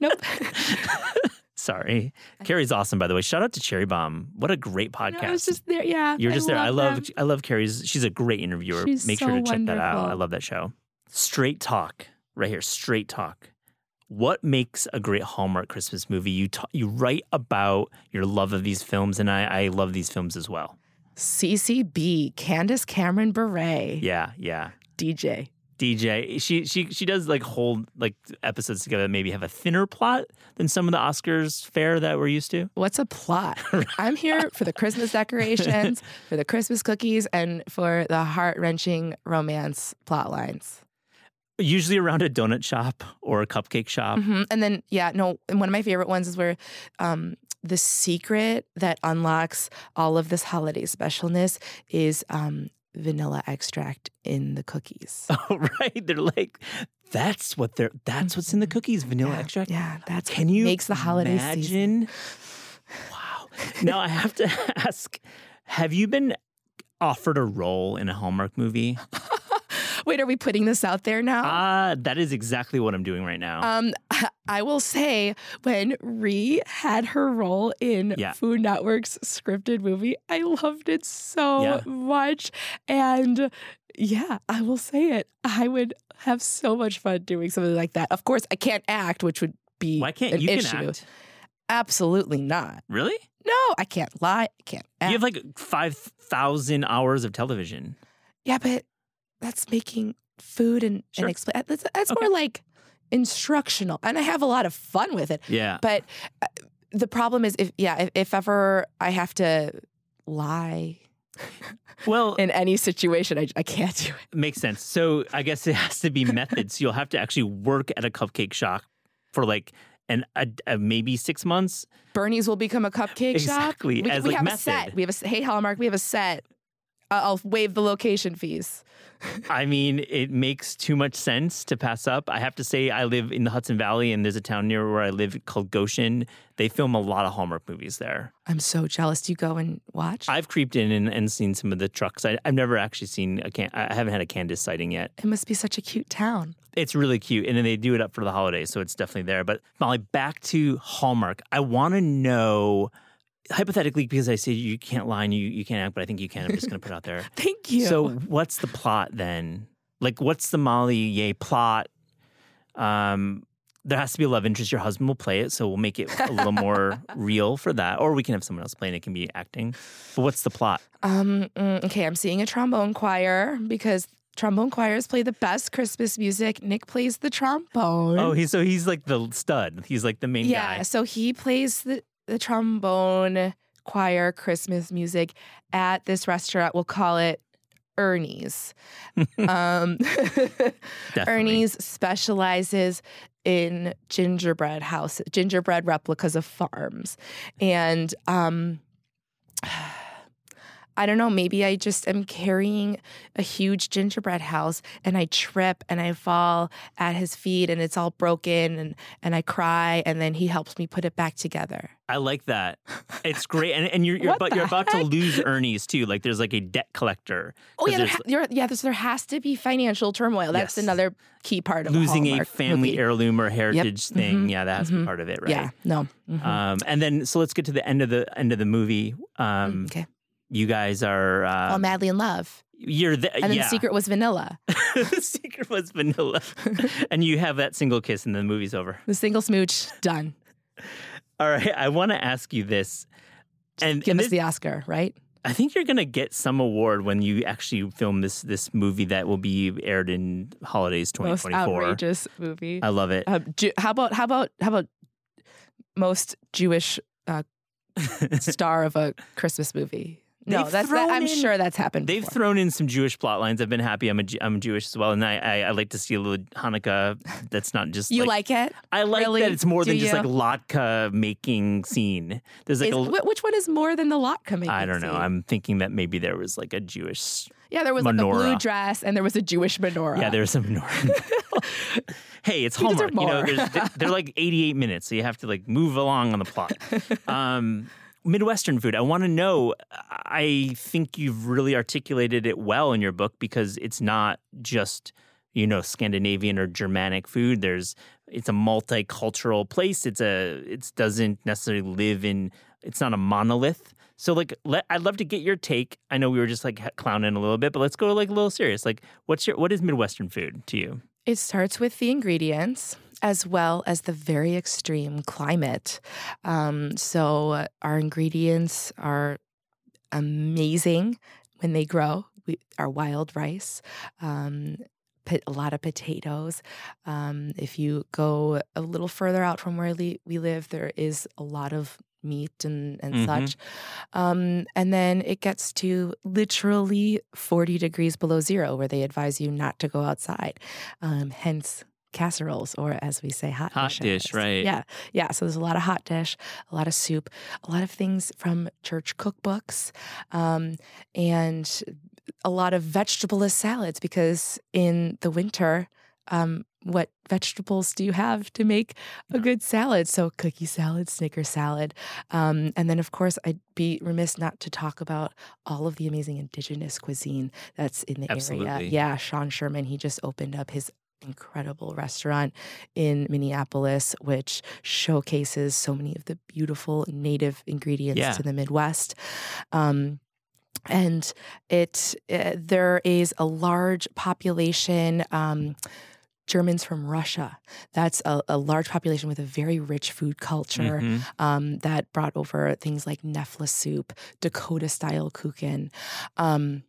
[SPEAKER 4] nope. [LAUGHS]
[SPEAKER 2] sorry. Kerry's awesome, by the way. Shout out to Cherry Bombe. What a great
[SPEAKER 4] No,
[SPEAKER 2] podcast.
[SPEAKER 4] I was just there. Yeah.
[SPEAKER 2] You're just there. I love
[SPEAKER 4] them.
[SPEAKER 2] I love Kerry's. She's a great interviewer.
[SPEAKER 4] She's
[SPEAKER 2] Make sure
[SPEAKER 4] so
[SPEAKER 2] to check that out. I love that show. Straight talk, right here. Straight talk. What makes a great Hallmark Christmas movie? You ta- you write about your love of these films, and I, I love these films as well.
[SPEAKER 4] CCB, Candace Cameron Bure,
[SPEAKER 2] Yeah, yeah.
[SPEAKER 4] DJ.
[SPEAKER 2] DJ. She she she does like hold like episodes together. that Maybe have a thinner plot than some of the Oscars fare that we're used to.
[SPEAKER 4] What's a plot? [LAUGHS] I'm here for the Christmas decorations, for the Christmas cookies, and for the heart wrenching romance plot lines.
[SPEAKER 2] Usually around a donut shop or a cupcake shop.
[SPEAKER 4] hmm And then, yeah, no, and one of my favorite ones is where um, the secret that unlocks all of this holiday specialness is um, vanilla extract in the cookies. [LAUGHS]
[SPEAKER 2] Oh, right. They're like, that's what they're. That's what's in the mm-hmm. cookies. Vanilla
[SPEAKER 4] yeah,
[SPEAKER 2] extract.
[SPEAKER 4] Yeah, that's
[SPEAKER 2] Can
[SPEAKER 4] what
[SPEAKER 2] you
[SPEAKER 4] makes the holiday season.
[SPEAKER 2] Wow. Now I have to [LAUGHS] ask: Have you been offered a role in a Hallmark movie? [LAUGHS]
[SPEAKER 4] Wait, are we putting this out there now?
[SPEAKER 2] Ah, that is exactly what I'm doing right now.
[SPEAKER 4] Um, [LAUGHS] I will say when Ree had her role in
[SPEAKER 2] Yeah.
[SPEAKER 4] Food Network's scripted movie, I loved it so
[SPEAKER 2] Yeah.
[SPEAKER 4] much. And yeah, I will say it. I would have so much fun doing something like that. Of course, I can't act, which would be
[SPEAKER 2] Why can't
[SPEAKER 4] an
[SPEAKER 2] you
[SPEAKER 4] issue.
[SPEAKER 2] can act?
[SPEAKER 4] Absolutely not.
[SPEAKER 2] Really?
[SPEAKER 4] No, I can't lie. I can't act.
[SPEAKER 2] You have like five thousand hours of television.
[SPEAKER 4] yeah, but that's making food and,
[SPEAKER 2] Sure.
[SPEAKER 4] and explain. That's, that's
[SPEAKER 2] Okay.
[SPEAKER 4] more like instructional, and I have a lot of fun with it.
[SPEAKER 2] Yeah.
[SPEAKER 4] But uh, the problem is, if yeah, if, if ever I have to lie
[SPEAKER 2] Well, [LAUGHS]
[SPEAKER 4] in any situation, I, I can't do it.
[SPEAKER 2] Makes sense. So I guess it has to be methods. You'll have to actually work at a cupcake shop for like an a, a maybe six months.
[SPEAKER 4] Bernie's will become a cupcake
[SPEAKER 2] Exactly,
[SPEAKER 4] shop. We,
[SPEAKER 2] as,
[SPEAKER 4] we
[SPEAKER 2] like,
[SPEAKER 4] have
[SPEAKER 2] method.
[SPEAKER 4] a set. We have a hey Hallmark. We have a set. I'll waive the location fees. [LAUGHS]
[SPEAKER 2] I mean, it makes too much sense to pass up. I have to say, I live in the Hudson Valley, and there's a town near where I live called Goshen. They film a lot of Hallmark movies there.
[SPEAKER 4] I'm so jealous. Do you go and watch?
[SPEAKER 2] I've creeped in and, and seen some of the trucks. I, I've never actually seen a can. I haven't had a Candace sighting yet.
[SPEAKER 4] it must be such a cute town.
[SPEAKER 2] It's really cute, and then they do it up for the holidays, so it's definitely there. But Molly, back to Hallmark. I want to know, hypothetically, because I say you can't lie and you, you can't act, but I think you can. I'm just going to put it out there. [LAUGHS]
[SPEAKER 4] Thank you.
[SPEAKER 2] So, what's the plot then? Like, what's the Molly Yeh plot? Um, there has to be a love interest. Your husband will play it, so we'll make it a little more [LAUGHS] real for that. Or we can have someone else play, and it can be acting. But what's the plot?
[SPEAKER 4] Um, mm, okay, I'm seeing a trombone choir because trombone choirs play the best Christmas music. Nick plays the trombone.
[SPEAKER 2] Oh, he's so he's like the stud. He's like the main
[SPEAKER 4] yeah.
[SPEAKER 2] guy.
[SPEAKER 4] Yeah, so he plays the, the trombone choir Christmas music at this restaurant. We'll call it Ernie's. [LAUGHS] um, [LAUGHS] Ernie's specializes in gingerbread house, gingerbread replicas of farms, and um, I don't know. Maybe I just am carrying a huge gingerbread house, and I trip and I fall at his feet, and it's all broken, and and I cry, and then he helps me put it back together.
[SPEAKER 2] I like that. It's great, and and you're you're, [LAUGHS] about, you're about to lose Ernie's too. Like there's like a debt collector.
[SPEAKER 4] Oh yeah, there ha- yeah. There's, there has to be financial turmoil. That's
[SPEAKER 2] Yes.
[SPEAKER 4] another key part of
[SPEAKER 2] losing a
[SPEAKER 4] Hallmark
[SPEAKER 2] family
[SPEAKER 4] movie.
[SPEAKER 2] heirloom or heritage thing.
[SPEAKER 4] Mhm.
[SPEAKER 2] Yeah, that's has to be
[SPEAKER 4] Mhm.
[SPEAKER 2] part of it, right?
[SPEAKER 4] Yeah, no. Mhm.
[SPEAKER 2] Um, and then so let's get to the end of the end of the movie. Um,
[SPEAKER 4] okay.
[SPEAKER 2] You guys are uh,
[SPEAKER 4] All madly in love,
[SPEAKER 2] you're the,
[SPEAKER 4] and then
[SPEAKER 2] yeah. [LAUGHS]
[SPEAKER 4] the secret was vanilla.
[SPEAKER 2] the secret was vanilla, and you have that single kiss, and the movie's over.
[SPEAKER 4] The single smooch done. [LAUGHS]
[SPEAKER 2] All right, I want to ask you this, and,
[SPEAKER 4] Give
[SPEAKER 2] and
[SPEAKER 4] us
[SPEAKER 2] this-
[SPEAKER 4] the Oscar, right?
[SPEAKER 2] I think you're gonna get some award when you actually film this this movie that will be aired in holidays 2024.
[SPEAKER 4] Most
[SPEAKER 2] 2024.
[SPEAKER 4] outrageous movie.
[SPEAKER 2] I love it.
[SPEAKER 4] Uh, Ju- how about how about how about most Jewish uh, [LAUGHS] star of a Christmas movie? No, that's that, I'm
[SPEAKER 2] in-
[SPEAKER 4] sure that's happened.
[SPEAKER 2] They've
[SPEAKER 4] before.
[SPEAKER 2] thrown in some Jewish plot lines. I've been happy. I'm a I'm Jewish as well, and I, I I like to see a little Hanukkah. That's not just
[SPEAKER 4] you like, it?
[SPEAKER 2] I like
[SPEAKER 4] really?
[SPEAKER 2] that it's more
[SPEAKER 4] Do
[SPEAKER 2] than just like latke making scene. There's like
[SPEAKER 4] Is-
[SPEAKER 2] a
[SPEAKER 4] which one is more than the latke making?
[SPEAKER 2] I don't know.
[SPEAKER 4] scene?
[SPEAKER 2] I'm thinking that maybe there was like a Jewish.
[SPEAKER 4] yeah, there was like a blue dress and there was a Jewish menorah.
[SPEAKER 2] Yeah, there's some menorah. [LAUGHS] hey, it's Hallmark. You know, there's, they're like 88 minutes, so you have to like move along on the plot. [LAUGHS] Um, Midwestern food. I want to know. I think you've really articulated it well in your book because it's not just you know Scandinavian or Germanic food. There's it's a multicultural place. It's a it doesn't necessarily live in. It's not a monolith. So like, let, I'd love to get your take. I know we were just like clowning a little bit, but let's go like a little serious. Like, what's your what is Midwestern food to you?
[SPEAKER 4] It starts with the ingredients as well as the very extreme climate. Um, so, our ingredients are amazing when they grow. We, our wild rice, um, a lot of potatoes. Um, if you go a little further out from where we live, there is a lot of meat and, and mm-hmm. such. Um, and then it gets to literally 40 degrees below zero, where they advise you not to go outside. Um, hence, casseroles, or as we say, hot,
[SPEAKER 2] hot dish, right?
[SPEAKER 4] Yeah, yeah. So there's a lot of hot dish, a lot of soup, a lot of things from church cookbooks, um, and a lot of vegetable salads because in the winter, um, what vegetables do you have to make a good salad? So, cookie salad, Snicker salad. Um, and then, of course, I'd be remiss not to talk about all of the amazing indigenous cuisine that's in the
[SPEAKER 2] Absolutely.
[SPEAKER 4] area. Yeah, Sean Sherman, he just opened up his incredible restaurant in Minneapolis, which showcases so many of the beautiful native ingredients
[SPEAKER 2] yeah.
[SPEAKER 4] to the Midwest. Um, and it uh, there is a large population. Um, Germans from Russia. That's a, a, large population with a very rich food culture mm-hmm. um, that brought over things like knoephla soup, Dakota style kuchen. Um,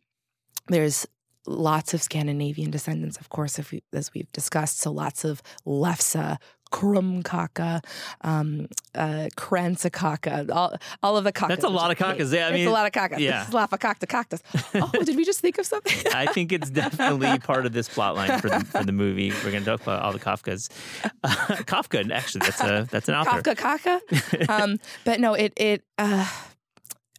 [SPEAKER 4] there's lots of Scandinavian descendants, of course, we, as we've discussed. So lots of lefse, krumkaka, um, uh, kransekaka, all, all of the kakas.
[SPEAKER 2] That's a lot of kakas. Yeah, I mean,
[SPEAKER 4] it's a lot of kakas.
[SPEAKER 2] Yeah.
[SPEAKER 4] Lafakakta cactus. [LAUGHS] Oh, did we just think of something? [LAUGHS]
[SPEAKER 2] I think it's definitely [LAUGHS] part of this plot line for the, for the movie. We're going to talk about all the Kafkas. Uh, Kafka, actually, that's a that's an author.
[SPEAKER 4] Kafka, Kaka. um, but no, it it uh,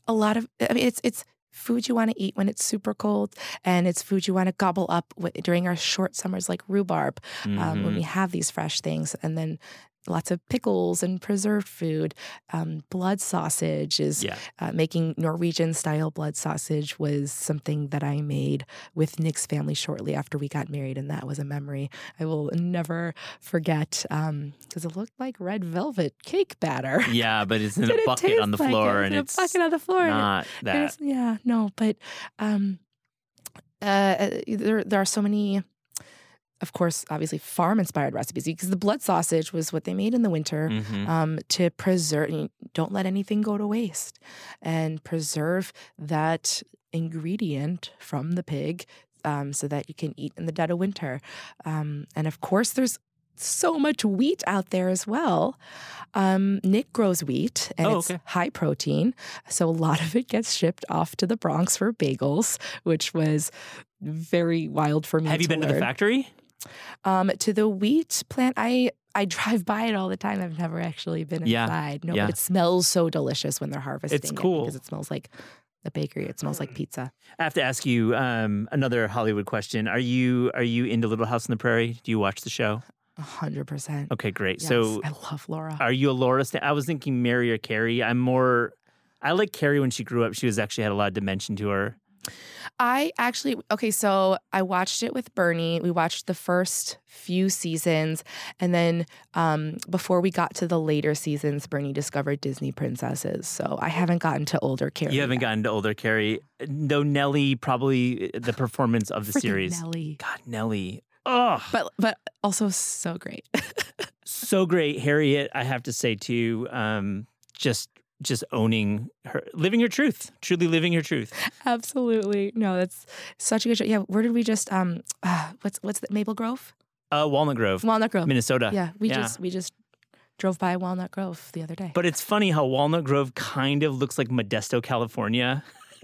[SPEAKER 4] a lot of. I mean, it's it's food you want to eat when it's super cold, and it's food you want to gobble up during our short summers, like rhubarb, mm-hmm. um, when we mm-hmm. have these fresh things. And then lots of pickles and preserved food. Um, blood sausage is
[SPEAKER 2] yeah.
[SPEAKER 4] uh, making Norwegian style blood sausage was something that I made with Nick's family shortly after we got married, and that was a memory I will never forget because um, it looked like red velvet cake batter.
[SPEAKER 2] Yeah, but it's [LAUGHS] in a bucket on the
[SPEAKER 4] like
[SPEAKER 2] floor,
[SPEAKER 4] it.
[SPEAKER 2] and
[SPEAKER 4] it's
[SPEAKER 2] a
[SPEAKER 4] bucket on the floor.
[SPEAKER 2] Not that.
[SPEAKER 4] yeah, no, but um, uh, there there are so many of course, obviously farm inspired recipes because the blood sausage was what they made in the winter
[SPEAKER 2] mm-hmm.
[SPEAKER 4] um, to preserve. Don't let anything go to waste, and preserve that ingredient from the pig um, so that you can eat in the dead of winter. Um, and of course, there's so much wheat out there as well. Um, Nick grows wheat and
[SPEAKER 2] oh,
[SPEAKER 4] it's
[SPEAKER 2] okay.
[SPEAKER 4] high protein. So a lot of it gets shipped off to the Bronx for bagels, which was very wild for me.
[SPEAKER 2] Have you been to the factory?
[SPEAKER 4] Um, to the wheat plant, I I [LAUGHS] drive by it all the time. I've never actually been
[SPEAKER 2] yeah.
[SPEAKER 4] inside. No,
[SPEAKER 2] yeah.
[SPEAKER 4] but it smells so delicious when they're harvesting.
[SPEAKER 2] It's cool
[SPEAKER 4] because it, it smells like a bakery. It smells like mm. pizza.
[SPEAKER 2] I have to ask you um, another Hollywood question. Are you are you into Little House on the Prairie? Do you watch the show?
[SPEAKER 4] A hundred percent.
[SPEAKER 2] Okay, great.
[SPEAKER 4] Yes,
[SPEAKER 2] so
[SPEAKER 4] I love Laura.
[SPEAKER 2] Are you a Laura? St- I was thinking Mary or Carrie. I'm more. I like Carrie when she grew up. She was actually had a lot of dimension to her.
[SPEAKER 4] I actually, okay, so I watched it with Bernie. We watched the first few seasons. And then um, before we got to the later seasons, Bernie discovered Disney princesses. So I haven't gotten to older Carrie.
[SPEAKER 2] You haven't
[SPEAKER 4] yet.
[SPEAKER 2] gotten to older Carrie. No, Nellie, probably the performance of the series.
[SPEAKER 4] Nellie.
[SPEAKER 2] God, Nellie. Oh,
[SPEAKER 4] but but also so great. [LAUGHS]
[SPEAKER 2] so great, Harriet. I have to say too. Um, just just owning her, living your truth, truly living your truth.
[SPEAKER 4] Absolutely. No, that's such a good show. Yeah. Where did we just, um, uh, what's, what's the Maple Grove?
[SPEAKER 2] Uh, Walnut Grove.
[SPEAKER 4] Walnut Grove.
[SPEAKER 2] Minnesota.
[SPEAKER 4] Yeah. We yeah. just, we just drove by Walnut Grove the other day.
[SPEAKER 2] But it's funny how Walnut Grove kind of looks like Modesto, California. [LAUGHS] [LAUGHS]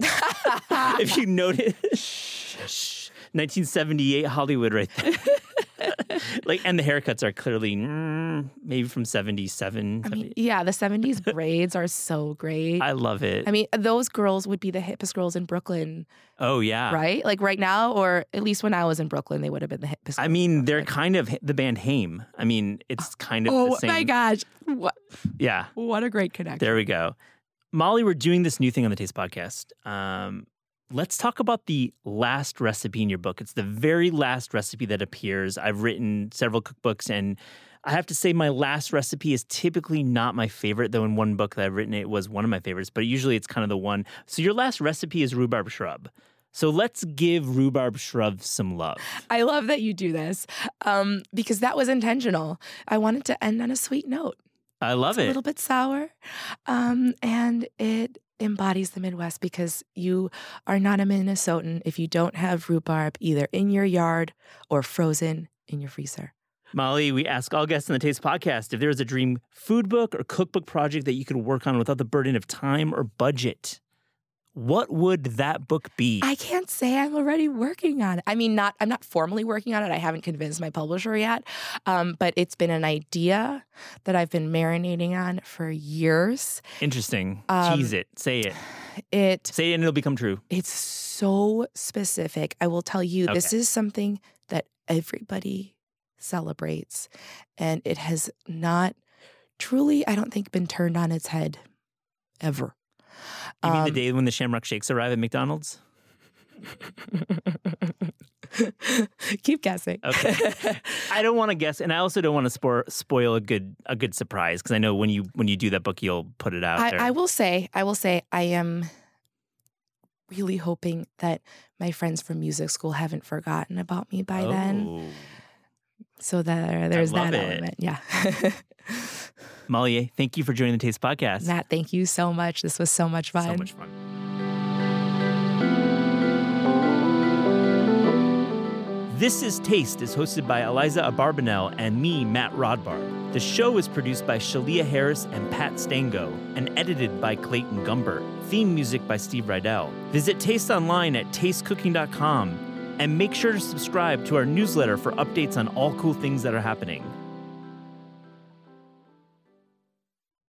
[SPEAKER 2] if you notice, 1978 Hollywood right there. [LAUGHS] [LAUGHS] like, and the haircuts are clearly mm, maybe from 77.
[SPEAKER 4] I mean, yeah, the 70s [LAUGHS] braids are so great.
[SPEAKER 2] I love it.
[SPEAKER 4] I mean, those girls would be the hippest girls in Brooklyn.
[SPEAKER 2] Oh, yeah.
[SPEAKER 4] Right? Like right now, or at least when I was in Brooklyn, they would have been the hippest.
[SPEAKER 2] I mean, they're kind of the band Haim. I mean, it's kind of
[SPEAKER 4] oh,
[SPEAKER 2] the same.
[SPEAKER 4] my gosh. What?
[SPEAKER 2] Yeah.
[SPEAKER 4] What a great connection.
[SPEAKER 2] There we go. Molly, we're doing this new thing on the Taste Podcast. Um, let's talk about the last recipe in your book. It's the very last recipe that appears. I've written several cookbooks, and I have to say, my last recipe is typically not my favorite, though in one book that I've written, it was one of my favorites, but usually it's kind of the one. So, your last recipe is rhubarb shrub. So, let's give rhubarb shrub some love.
[SPEAKER 4] I love that you do this um, because that was intentional. I wanted to end on a sweet note.
[SPEAKER 2] I love
[SPEAKER 4] it's
[SPEAKER 2] it.
[SPEAKER 4] A little bit sour, um, and it embodies the Midwest because you are not a Minnesotan if you don't have rhubarb either in your yard or frozen in your freezer.
[SPEAKER 2] Molly, we ask all guests on the Taste Podcast if there is a dream food book or cookbook project that you could work on without the burden of time or budget. What would that book be?
[SPEAKER 4] I can't say I'm already working on it. I mean, not I'm not formally working on it. I haven't convinced my publisher yet, um, but it's been an idea that I've been marinating on for years.
[SPEAKER 2] Interesting.
[SPEAKER 4] Um,
[SPEAKER 2] Tease it. Say it.
[SPEAKER 4] It
[SPEAKER 2] Say it and it'll become true.
[SPEAKER 4] it's so specific. I will tell you, this is something that everybody celebrates, and it has not truly, I don't think, been turned on its head ever.
[SPEAKER 2] You mean the
[SPEAKER 4] Um,
[SPEAKER 2] day when the Shamrock Shakes arrive at McDonald's? [LAUGHS]
[SPEAKER 4] Keep guessing.
[SPEAKER 2] Okay. [LAUGHS] I don't want to guess, and I also don't want to spoil spoil a good a good surprise because I know when you when you do that book, you'll put it out
[SPEAKER 4] I,
[SPEAKER 2] there.
[SPEAKER 4] I will say, I will say, I am really hoping that my friends from music school haven't forgotten about me by then.
[SPEAKER 2] Oh.
[SPEAKER 4] So that there's that
[SPEAKER 2] it.
[SPEAKER 4] element. Yeah. [LAUGHS]
[SPEAKER 2] Molly, thank you for joining the Taste Podcast.
[SPEAKER 4] Matt, thank you so much. This was so much fun.
[SPEAKER 2] So much fun. This is Taste is hosted by Eliza Abarbanel and me, Matt Rodbard. The show is produced by Shalia Harris and Pat Stango and edited by Clayton Gumbert. Theme music by Steve Rydell. Visit Taste online at tastecooking.com and make sure to subscribe to our newsletter for updates on all cool things that are happening.